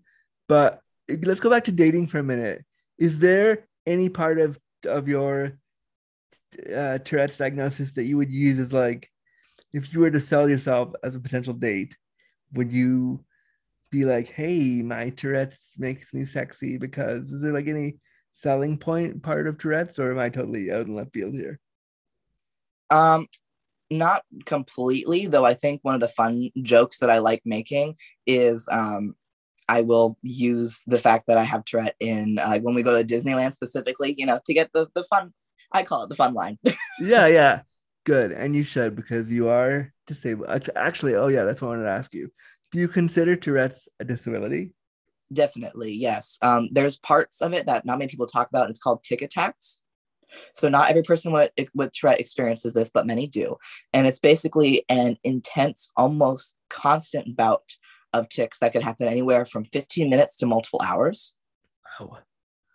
but let's go back to dating for a minute. Is there any part of of your uh, Tourette's diagnosis that you would use is like, if you were to sell yourself as a potential date, would you be like, "Hey, my Tourette's makes me sexy"? Because is there like any selling point part of Tourette's, or am I totally out in left field here? Um, not completely, though. I think one of the fun jokes that I like making is um, I will use the fact that I have Tourette in uh, when we go to Disneyland specifically, you know, to get the the fun. I call it the fun line. yeah, yeah, good, and you should because you are disabled. Actually, oh yeah, that's what I wanted to ask you. Do you consider Tourette's a disability? Definitely, yes. Um, there's parts of it that not many people talk about. And it's called tic attacks. So not every person with with Tourette experiences this, but many do, and it's basically an intense, almost constant bout of tics that could happen anywhere from 15 minutes to multiple hours. Oh,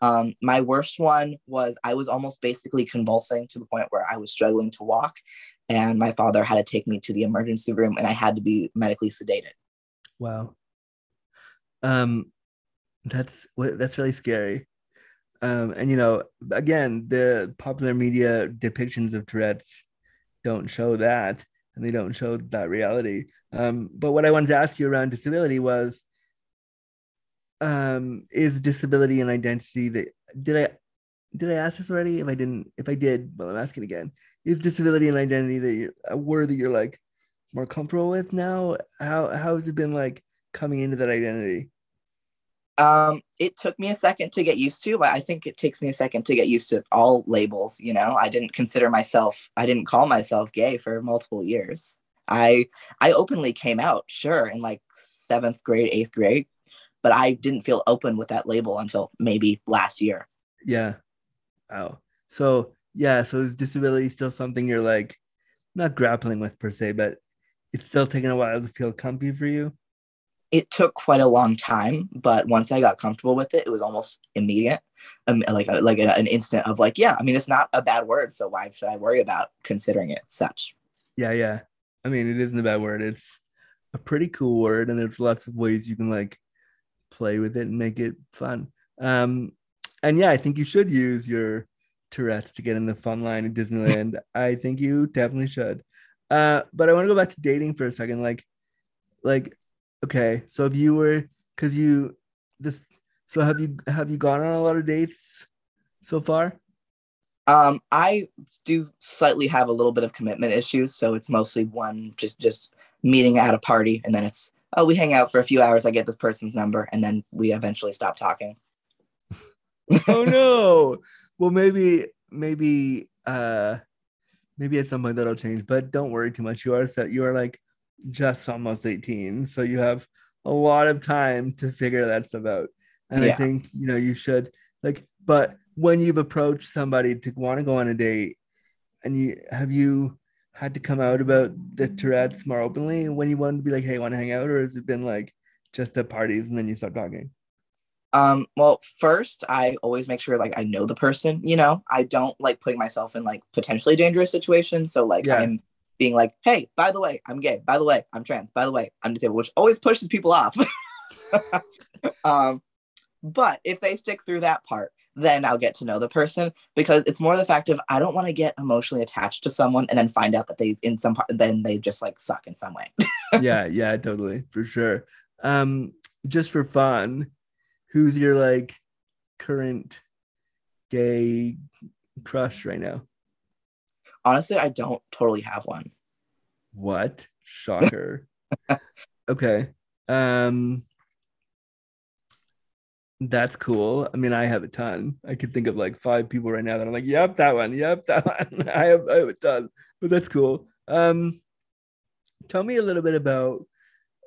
Um, my worst one was I was almost basically convulsing to the point where I was struggling to walk, and my father had to take me to the emergency room, and I had to be medically sedated. wow. Um, that's that's really scary. Um, and you know, again, the popular media depictions of Tourette's don't show that, and they don't show that reality. Um, but what I wanted to ask you around disability was, um is disability and identity that did I did I ask this already? If I didn't, if I did, well, I'm asking again. Is disability and identity that you're a word that you're like more comfortable with now? How how has it been like coming into that identity? Um, it took me a second to get used to, but I think it takes me a second to get used to all labels. You know, I didn't consider myself, I didn't call myself gay for multiple years. I I openly came out, sure, in like seventh grade, eighth grade, but I didn't feel open with that label until maybe last year. Yeah. Wow. So yeah, so is disability still something you're like not grappling with per se, but it's still taking a while to feel comfy for you? It took quite a long time, but once I got comfortable with it, it was almost immediate, um, like a, like a, an instant of like, yeah, I mean, it's not a bad word, so why should I worry about considering it such? Yeah, yeah. I mean, it isn't a bad word. It's a pretty cool word, and there's lots of ways you can like play with it and make it fun. Um, and yeah, I think you should use your Tourette's to get in the fun line at Disneyland. I think you definitely should. Uh, but I want to go back to dating for a second. Like, like, okay, so if you were, because you this, so have you have you gone on a lot of dates so far? Um, I do slightly have a little bit of commitment issues, so it's mostly one just just meeting at a party, and then it's oh we hang out for a few hours. I get this person's number, and then we eventually stop talking. oh no. Well, maybe maybe uh maybe at some point that'll change, but don't worry too much. You are set. You are like just almost 18, so you have a lot of time to figure that stuff out. And Yeah. I think you know you should like, but when you've approached somebody to want to go on a date, and you have you had to come out about the Tourette's more openly when you wanted to be like, hey, want to hang out, or has it been like just at parties and then you start talking? Um, well, first, I always make sure like I know the person. You know, I don't like putting myself in like potentially dangerous situations. So like Yeah. I'm being like, hey, by the way, I'm gay. By the way, I'm trans. By the way, I'm disabled, which always pushes people off. um, but if they stick through that part, then I'll get to know the person because it's more the fact of I don't want to get emotionally attached to someone and then find out that they in some part then they just like suck in some way. yeah, yeah, totally, for sure. Um, just for fun, who's your like current gay crush right now? Honestly, I don't totally have one. What? Shocker. okay. Um that's cool. I mean, I have a ton. I could think of like five people right now that I'm like, yep, that one, yep, that one. I have I have a ton, but that's cool. Um tell me a little bit about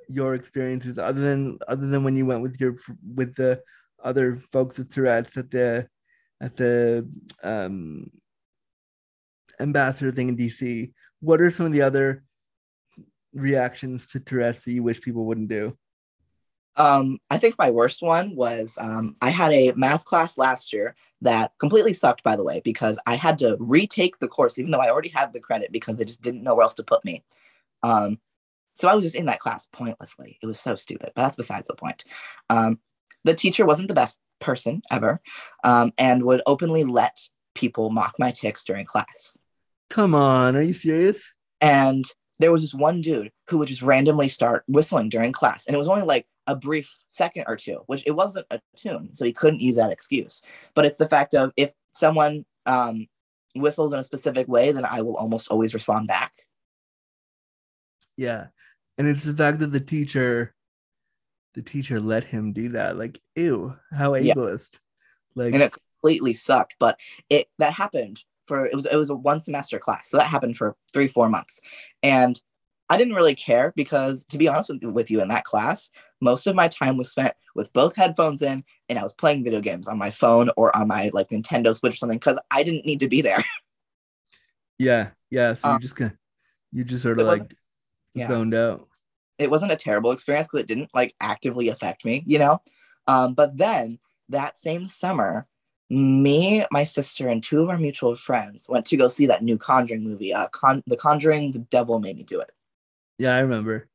your experiences other than other than when you went with your with the other folks at Tourette's at the at the um ambassador thing in DC. What are some of the other reactions to Tourette's that you wish people wouldn't do? Um, I think my worst one was um, I had a math class last year that completely sucked, by the way, because I had to retake the course, even though I already had the credit because they just didn't know where else to put me. Um, so I was just in that class pointlessly. It was so stupid, but that's besides the point. Um, the teacher wasn't the best person ever um, and would openly let people mock my tics during class. Come on, are you serious? And there was this one dude who would just randomly start whistling during class. And it was only like a brief second or two, which it wasn't a tune. So he couldn't use that excuse. But it's the fact of if someone um, whistles in a specific way, then I will almost always respond back. Yeah. And it's the fact that the teacher the teacher let him do that. Like, ew, how Yeah. ableist. Like And it completely sucked. But it that happened for it was it was a one semester class. So that happened for three, four months. And I didn't really care because to be honest with, with you in that class, most of my time was spent with both headphones in and I was playing video games on my phone or on my like Nintendo Switch or something because I didn't need to be there. yeah, yeah. So you Um, just gonna you just sort of like yeah. zoned out. it wasn't a terrible experience because it didn't like actively affect me, you know? Um, but then that same summer, me, my sister, and two of our mutual friends went to go see that new Conjuring movie, uh, Con- The Conjuring, The Devil Made Me Do It. Yeah, I remember.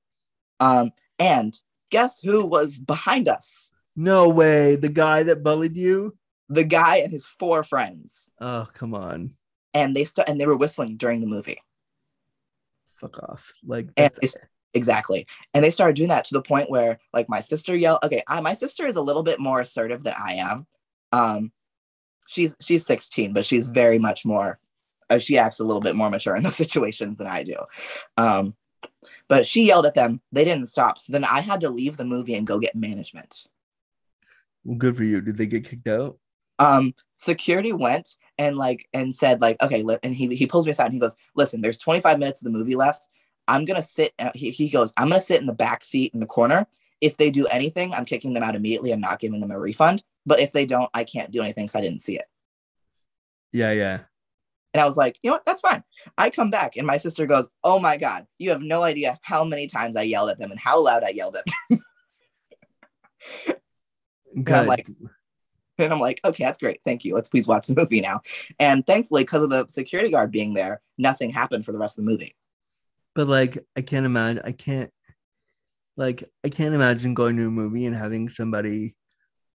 Um, and guess who was behind us? No way. The guy that bullied you? The guy and his four friends. Oh, come on. And they st- and they were whistling during the movie. Fuck off. Like And Exactly. And they started doing that to the point where like my sister yelled, okay, I, my sister is a little bit more assertive than I am. Um, she's, she's 16, but she's very much more, uh, she acts a little bit more mature in those situations than I do. Um, but she yelled at them. They didn't stop. So then I had to leave the movie and go get management. Well, good for you. Did they get kicked out? Um, security went and like and said like, okay, li-, and he he pulls me aside and he goes, listen, there's 25 minutes of the movie left. I'm gonna sit. Uh, he, he goes, I'm gonna sit in the back seat in the corner. If they do anything, I'm kicking them out immediately. I'm not giving them a refund. But if they don't, I can't do anything because I didn't see it. Yeah, yeah. And I was like, you know what? That's fine. I come back and my sister goes, Oh my God, you have no idea how many times I yelled at them and how loud I yelled at them. and I'm like, and I'm like, okay, that's great. Thank you. Let's please watch the movie now. And thankfully, because of the security guard being there, nothing happened for the rest of the movie. But like, I can't imagine. I can't. Like, I can't imagine going to a movie and having somebody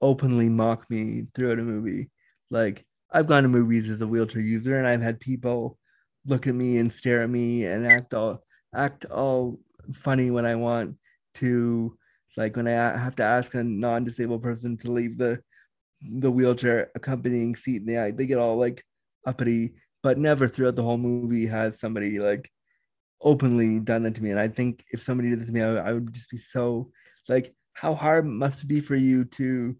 openly mock me throughout a movie. Like, I've gone to movies as a wheelchair user, and I've had people look at me and stare at me and act all act all funny when I want to. Like when I have to ask a non-disabled person to leave the the wheelchair accompanying seat, and they they get all like uppity, but never throughout the whole movie has somebody like openly done that to me. And I think if somebody did that to me, I, I would just be so like, how hard must it be for you to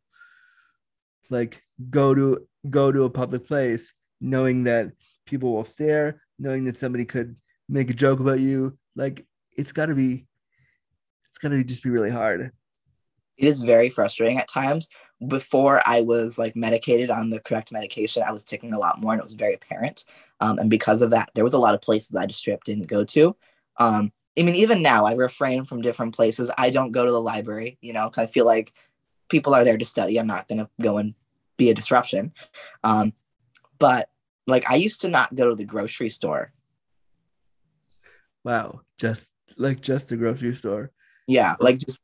like go to go to a public place knowing that people will stare, knowing that somebody could make a joke about you. Like it's got to be, it's got to just be really hard. It is very frustrating at times. Before I was like medicated on the correct medication, I was ticking a lot more, and it was very apparent. Um, and because of that, there was a lot of places I just straight up didn't go to. Um, I mean, even now, I refrain from different places. I don't go to the library, you know, because I feel like people are there to study. I'm not going to go and be a disruption. Um, but like I used to not go to the grocery store. Wow, just like just the grocery store. Yeah, like just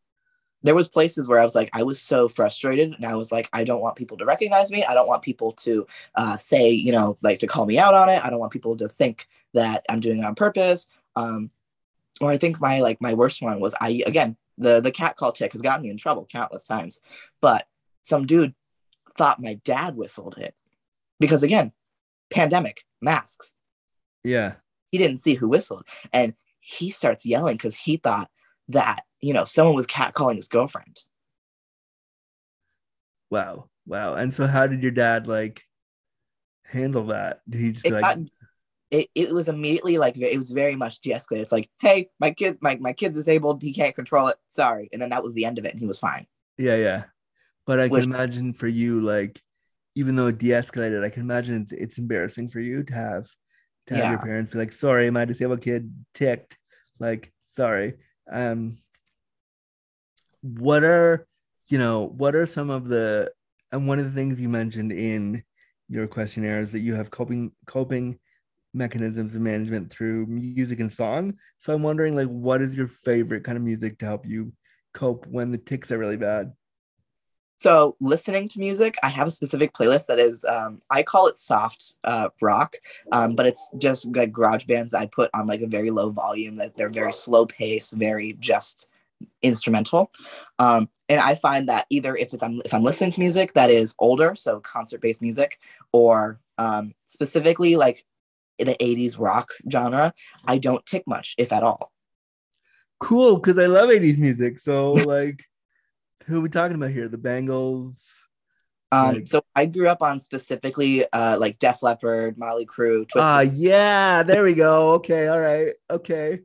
there was places where I was like, I was so frustrated, and I was like, I don't want people to recognize me. I don't want people to uh, say, you know, like to call me out on it. I don't want people to think that I'm doing it on purpose. Um, or I think my like my worst one was I again the the cat call tic has gotten me in trouble countless times, but some dude thought my dad whistled it because again, pandemic, masks. Yeah. He didn't see who whistled. And he starts yelling because he thought that, you know, someone was cat calling his girlfriend. Wow. Wow. And so how did your dad like handle that? Did he just it like got, it, it was immediately like it was very much de-escalated. It's like, hey, my kid, my, my kid's disabled, he can't control it. Sorry. And then that was the end of it, and he was fine. Yeah, yeah. But I Which- can imagine for you, like, even though it de-escalated, I can imagine it's, it's embarrassing for you to have to have your parents be like, "Sorry, my disabled kid ticked." Like, sorry. Um, what are you know? What are some of the and one of the things you mentioned in your questionnaire is that you have coping coping mechanisms of management through music and song. So I'm wondering, like, what is your favorite kind of music to help you cope when the tics are really bad? So listening to music, I have a specific playlist that is, um, I call it soft uh, rock, um, but it's just like garage bands I put on like a very low volume. That they're very slow pace, very just instrumental. Um, and I find that either if it's I'm, if I'm listening to music that is older, so concert based music, or um, specifically like the 80s rock genre, I don't tick much, if at all. Cool, because I love 80s music. So, like, who are we talking about here? The Bangles. Um. So I grew up on specifically uh, like Def Leppard, Mötley Crüe, Twisted Ah, yeah, there we go. Okay, all right, okay.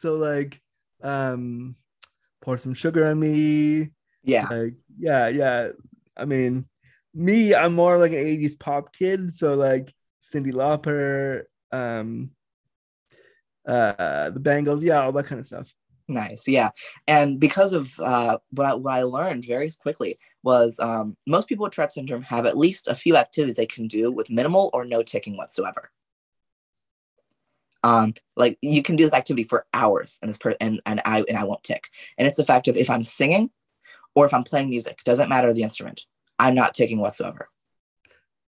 So, like, um, pour some sugar on me. yeah. Like, yeah, yeah. I mean, me, I'm more like an 80s pop kid. So, like, Cyndi Lauper, um, uh, the Bangles, yeah, all that kind of stuff. Nice, yeah. And because of uh, what I, what I learned very quickly was um, most people with Tourette syndrome have at least a few activities they can do with minimal or no ticking whatsoever. Um, like you can do this activity for hours, and this per- and and I and I won't tick. And it's effective if I'm singing or if I'm playing music. Doesn't matter the instrument. I'm not ticking whatsoever.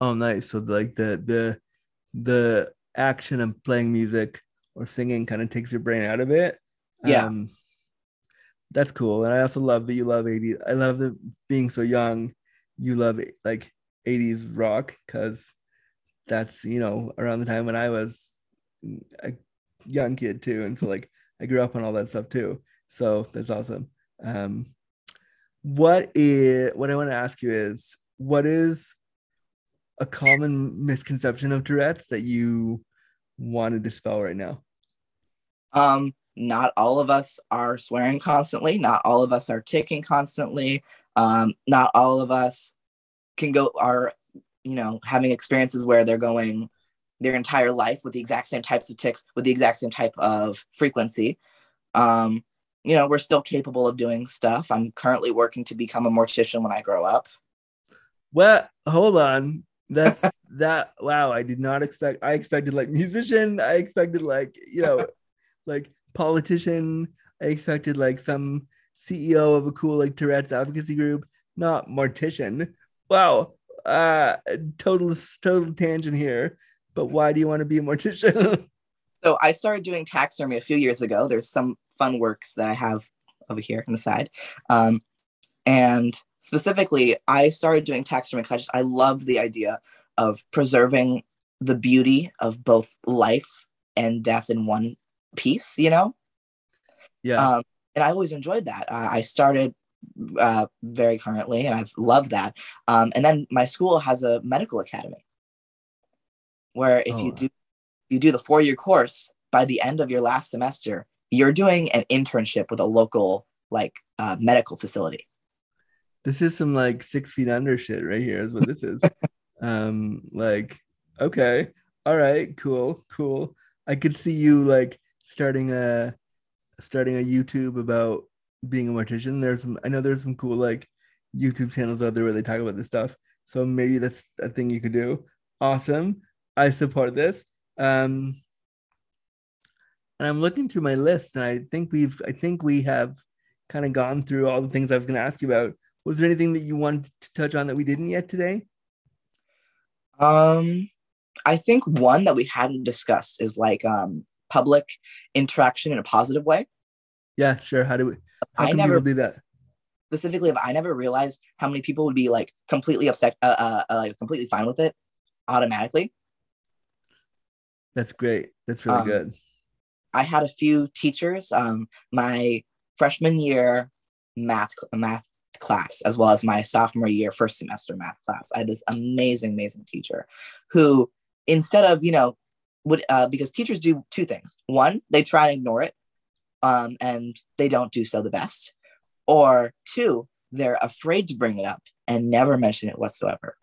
Oh, nice. So like the the the action of playing music or singing kind of takes your brain out of it, Yeah. Um, that's cool. And I also love that you love 80s. I love that being so young, you love like 80s rock because that's, you know, around the time when I was a young kid too. And so like I grew up on all that stuff too. So that's awesome. Um, what is what I want to ask you is what is a common misconception of Tourette's that you want to dispel right now? Um, not all of us are swearing constantly. Not all of us are ticking constantly. Um, not all of us can go are you know having experiences where they're going their entire life with the exact same types of tics with the exact same type of frequency. Um, you know, we're still capable of doing stuff. I'm currently working to become a mortician when I grow up. Well, hold on. That's that wow, I did not expect I expected like musician, I expected like, you know, like politician, I expected like some CEO of a cool like Tourette's advocacy group, not mortician. Wow. Uh total total tangent here. But why do you want to be a mortician? so I started doing taxidermy a few years ago. There's some fun works that I have over here on the side. Um, and specifically, I started doing taxidermy because I just I love the idea of preserving the beauty of both life and death in one piece. You know. Yeah. Um, and I always enjoyed that. Uh, I started uh, very currently, and I've loved that. Um, and then my school has a medical academy where if Oh. you do you do the four year course by the end of your last semester, you're doing an internship with a local like uh, medical facility. This is some like six feet under shit right here, is what this is. um, like, okay, all right, cool, cool. I could see you like starting a starting a YouTube about being a mortician. There's some I know there's some cool like YouTube channels out there where they talk about this stuff. So maybe that's a thing you could do. Awesome. I support this. Um and I'm looking through my list and I think we've I think we have kind of gone through all the things I was going to ask you about. Was there anything that you wanted to touch on that we didn't yet today? Um, I think one that we hadn't discussed is like um, public interaction in a positive way. Yeah, sure. How do we how I can never- people do that? Specifically, I never realized how many people would be like completely upset, uh, uh, uh, like completely fine with it automatically. That's great. That's really Um, good. I had a few teachers, um, my freshman year math math class, as well as my sophomore year first semester math class. I had this amazing, amazing teacher who, instead of you know, would uh, because teachers do two things. One, they try and ignore it, um, and they don't do so the best. Or two, they're afraid to bring it up and never mention it whatsoever.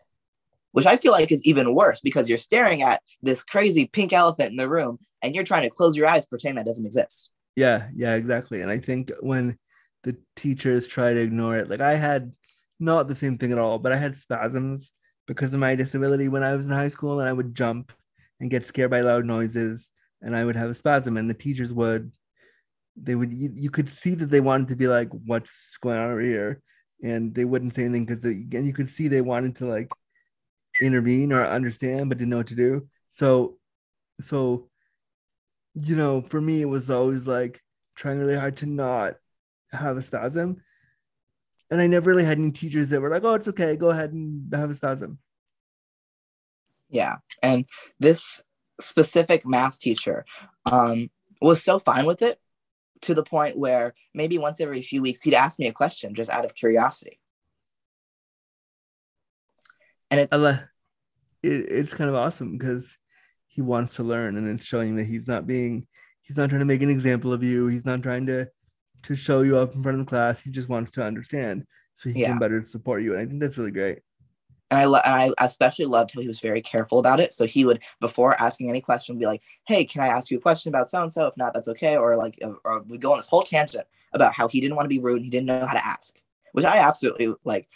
Which I feel like is even worse because you're staring at this crazy pink elephant in the room and you're trying to close your eyes, pretend that doesn't exist. Yeah, yeah, exactly. And I think when the teachers try to ignore it, like I had not the same thing at all, but I had spasms because of my disability when I was in high school, and I would jump and get scared by loud noises, and I would have a spasm, and the teachers would, they would, you, you could see that they wanted to be like, what's going on over here? And they wouldn't say anything because again, you could see they wanted to like intervene or understand, but didn't know what to do. So, so you know, for me, it was always like trying really hard to not have a spasm. And I never really had any teachers that were like, oh, it's okay, go ahead and have a spasm. Yeah. And this specific math teacher um, was so fine with it to the point where maybe once every few weeks he'd ask me a question just out of curiosity. And it's it, it's kind of awesome because he wants to learn and it's showing that he's not being, he's not trying to make an example of you. He's not trying to to show you up in front of the class. He just wants to understand so he Yeah. can better support you. And I think that's really great. and I lo- and I especially loved how he was very careful about it. So he would, before asking any question, be like, "Hey, can I ask you a question about so and so? If not, that's okay." Or like, uh, or we go on this whole tangent about how he didn't want to be rude. And he didn't know how to ask, which I absolutely like.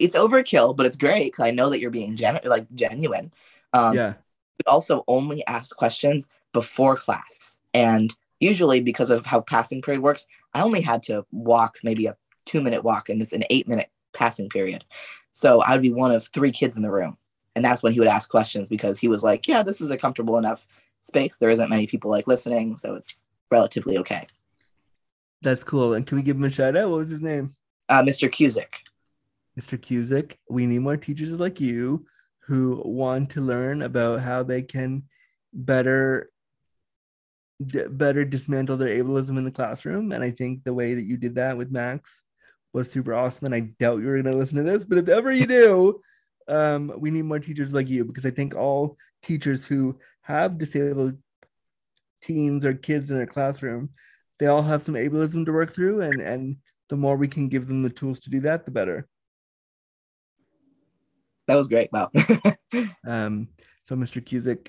It's overkill, but it's great because I know that you're being gen- like genuine. Um, yeah. would also only ask questions before class. And usually, because of how passing period works, I only had to walk maybe a two minute walk in this an eight minute passing period. So I would be one of three kids in the room. And that's when he would ask questions because he was like, yeah, this is a comfortable enough space. There isn't many people like listening. So it's relatively okay. That's cool. And can we give him a shout out? What was his name? Uh, Mr. Cusick. Mr. Cusick. We need more teachers like you who want to learn about how they can better d- better dismantle their ableism in the classroom. And I think the way that you did that with Max was super awesome. And I doubt you're going to listen to this, but if ever you do, um, we need more teachers like you because I think all teachers who have disabled teens or kids in their classroom, they all have some ableism to work through. And, and the more we can give them the tools to do that, the better. That was great. Wow. um, so Mr. Cusick,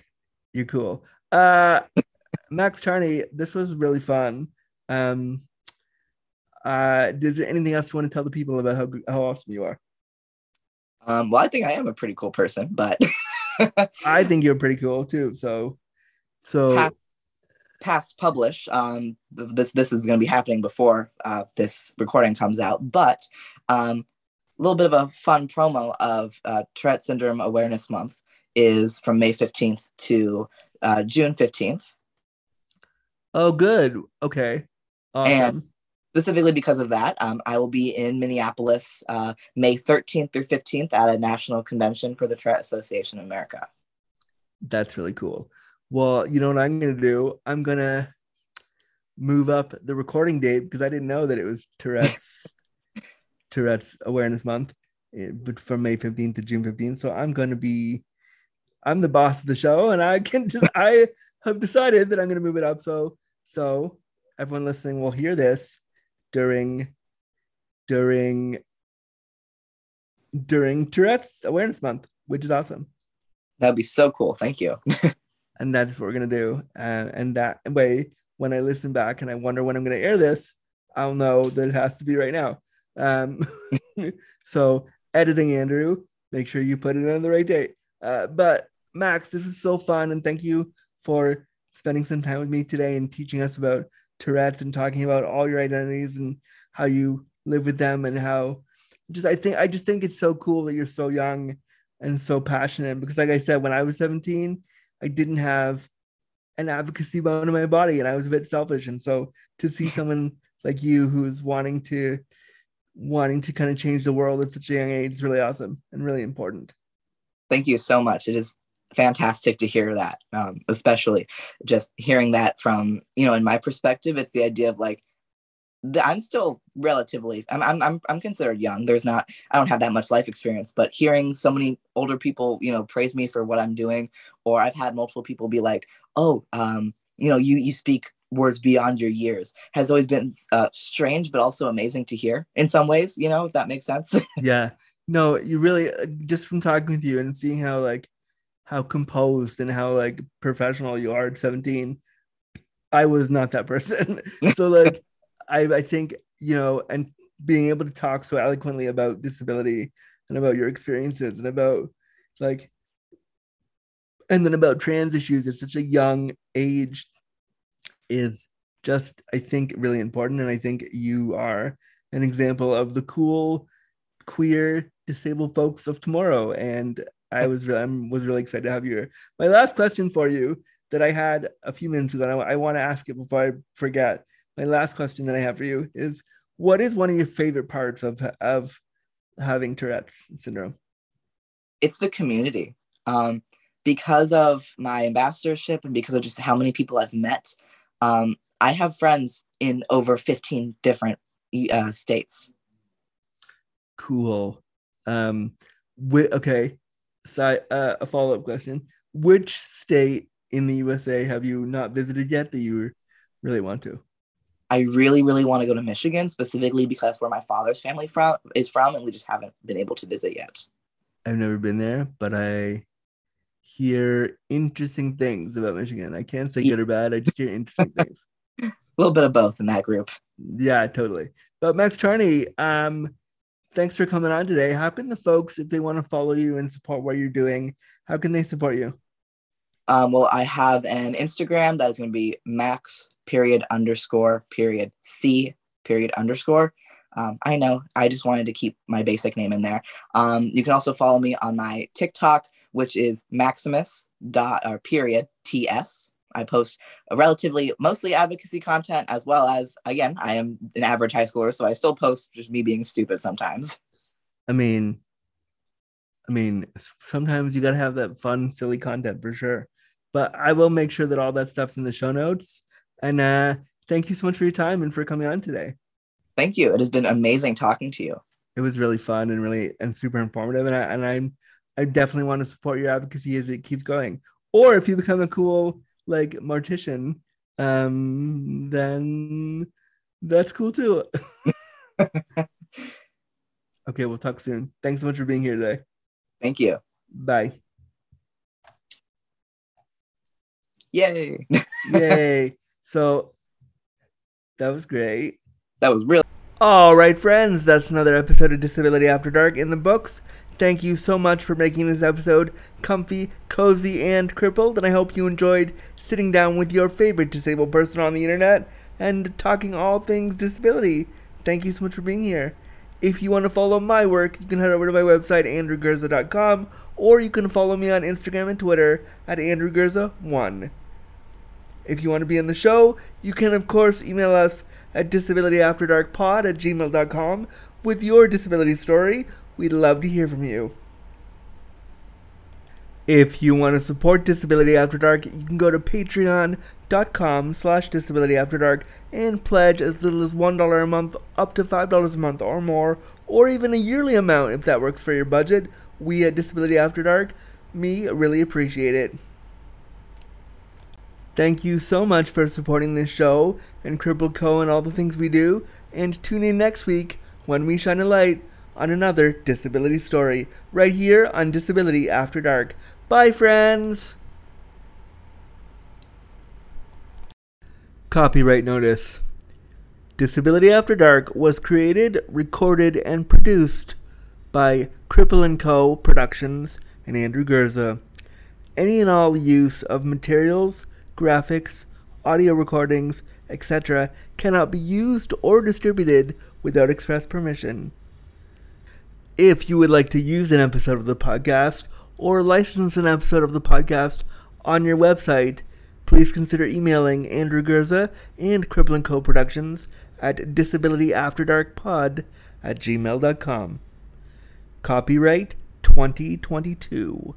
you're cool. Uh, Max Charney, this was really fun. Um, uh, is there anything else you want to tell the people about how how awesome you are? Um, well, I think I am a pretty cool person, but I think you're pretty cool too. So, so past, past publish. Um, this this is going to be happening before uh, this recording comes out, but um, a little bit of a fun promo of uh, Tourette Syndrome Awareness Month is from May 15th to uh, June 15th. Oh, good. Okay. Awesome. And specifically because of that, um, I will be in Minneapolis uh, May 13th through 15th at a national convention for the Tourette Association of America. That's really cool. Well, you know what I'm going to do? I'm going to move up the recording date because I didn't know that it was Tourette's Tourette's Awareness Month, eh, but from May 15th to June 15th. So I'm going to be, I'm the boss of the show, and I can, just, I have decided that I'm going to move it up. So, so everyone listening will hear this during, during, during Tourette's Awareness Month, which is awesome. That'd be so cool. Thank you. and that's what we're gonna do. Uh, and that way, when I listen back and I wonder when I'm gonna air this, I'll know that it has to be right now. Um, so editing Andrew, make sure you put it on the right date. Uh, but Max, this is so fun, and thank you for spending some time with me today and teaching us about Tourette's and talking about all your identities and how you live with them and how just I think I just think it's so cool that you're so young and so passionate because like I said when I was 17 I didn't have an advocacy bone in my body and I was a bit selfish and so to see someone like you who's wanting to wanting to kind of change the world at such a young age is really awesome and really important. Thank you so much. It is fantastic to hear that, um, especially just hearing that from, you know, in my perspective, it's the idea of like, I'm still relatively, I'm, I'm, I'm, I'm considered young. There's not, I don't have that much life experience, but hearing so many older people, you know, praise me for what I'm doing, or I've had multiple people be like, oh, um, you know, you, you speak words beyond your years has always been uh, strange but also amazing to hear in some ways you know if that makes sense yeah no you really uh, just from talking with you and seeing how like how composed and how like professional you are at 17 i was not that person so like i i think you know and being able to talk so eloquently about disability and about your experiences and about like and then about trans issues at such a young age is just, I think, really important. And I think you are an example of the cool, queer, disabled folks of tomorrow. And I was really, I was really excited to have you here. My last question for you that I had a few minutes ago, and I, I want to ask it before I forget. My last question that I have for you is what is one of your favorite parts of, of having Tourette's syndrome? It's the community. Um, because of my ambassadorship and because of just how many people I've met, um, I have friends in over 15 different uh, states. Cool. Um, okay. So, uh, a follow up question Which state in the USA have you not visited yet that you really want to? I really, really want to go to Michigan specifically because where my father's family from is from, and we just haven't been able to visit yet. I've never been there, but I hear interesting things about Michigan. I can't say good or bad. I just hear interesting things. A little bit of both in that group. Yeah, totally. But Max Charney, um, thanks for coming on today. How can the folks, if they want to follow you and support what you're doing, how can they support you? Um, well, I have an Instagram that is going to be max period underscore period c period underscore. Um, I know I just wanted to keep my basic name in there. Um, you can also follow me on my TikTok, which is Maximus dot or period TS. I post a relatively mostly advocacy content as well as again, I am an average high schooler, so I still post just me being stupid sometimes. I mean, I mean, sometimes you gotta have that fun, silly content for sure. But I will make sure that all that stuff's in the show notes. And uh, thank you so much for your time and for coming on today. Thank you. It has been amazing talking to you. It was really fun and really and super informative. And I and I'm I definitely want to support your advocacy as it keeps going. Or if you become a cool like mortician, um, then that's cool too. okay, we'll talk soon. Thanks so much for being here today. Thank you. Bye. Yay. Yay. So that was great. That was really All right, friends, that's another episode of Disability After Dark in the books. Thank you so much for making this episode comfy, cozy, and crippled, and I hope you enjoyed sitting down with your favorite disabled person on the internet and talking all things disability. Thank you so much for being here. If you want to follow my work, you can head over to my website, andrewgurza.com, or you can follow me on Instagram and Twitter at andrewgurza1. If you want to be on the show, you can, of course, email us at disabilityafterdarkpod at gmail.com with your disability story. We'd love to hear from you. If you want to support Disability After Dark, you can go to patreon.com slash disabilityafterdark and pledge as little as $1 a month up to $5 a month or more, or even a yearly amount if that works for your budget. We at Disability After Dark, me, really appreciate it. Thank you so much for supporting this show and Crippled Co. and all the things we do. And tune in next week when we shine a light on another disability story right here on Disability After Dark. Bye, friends! Copyright Notice Disability After Dark was created, recorded, and produced by Cripple & Co. Productions and Andrew Gurza. Any and all use of materials, graphics, audio recordings, etc. cannot be used or distributed without express permission. If you would like to use an episode of the podcast or license an episode of the podcast on your website, please consider emailing Andrew Gurza and Cripple & Co. Productions at disabilityafterdarkpod at gmail.com. Copyright 2022.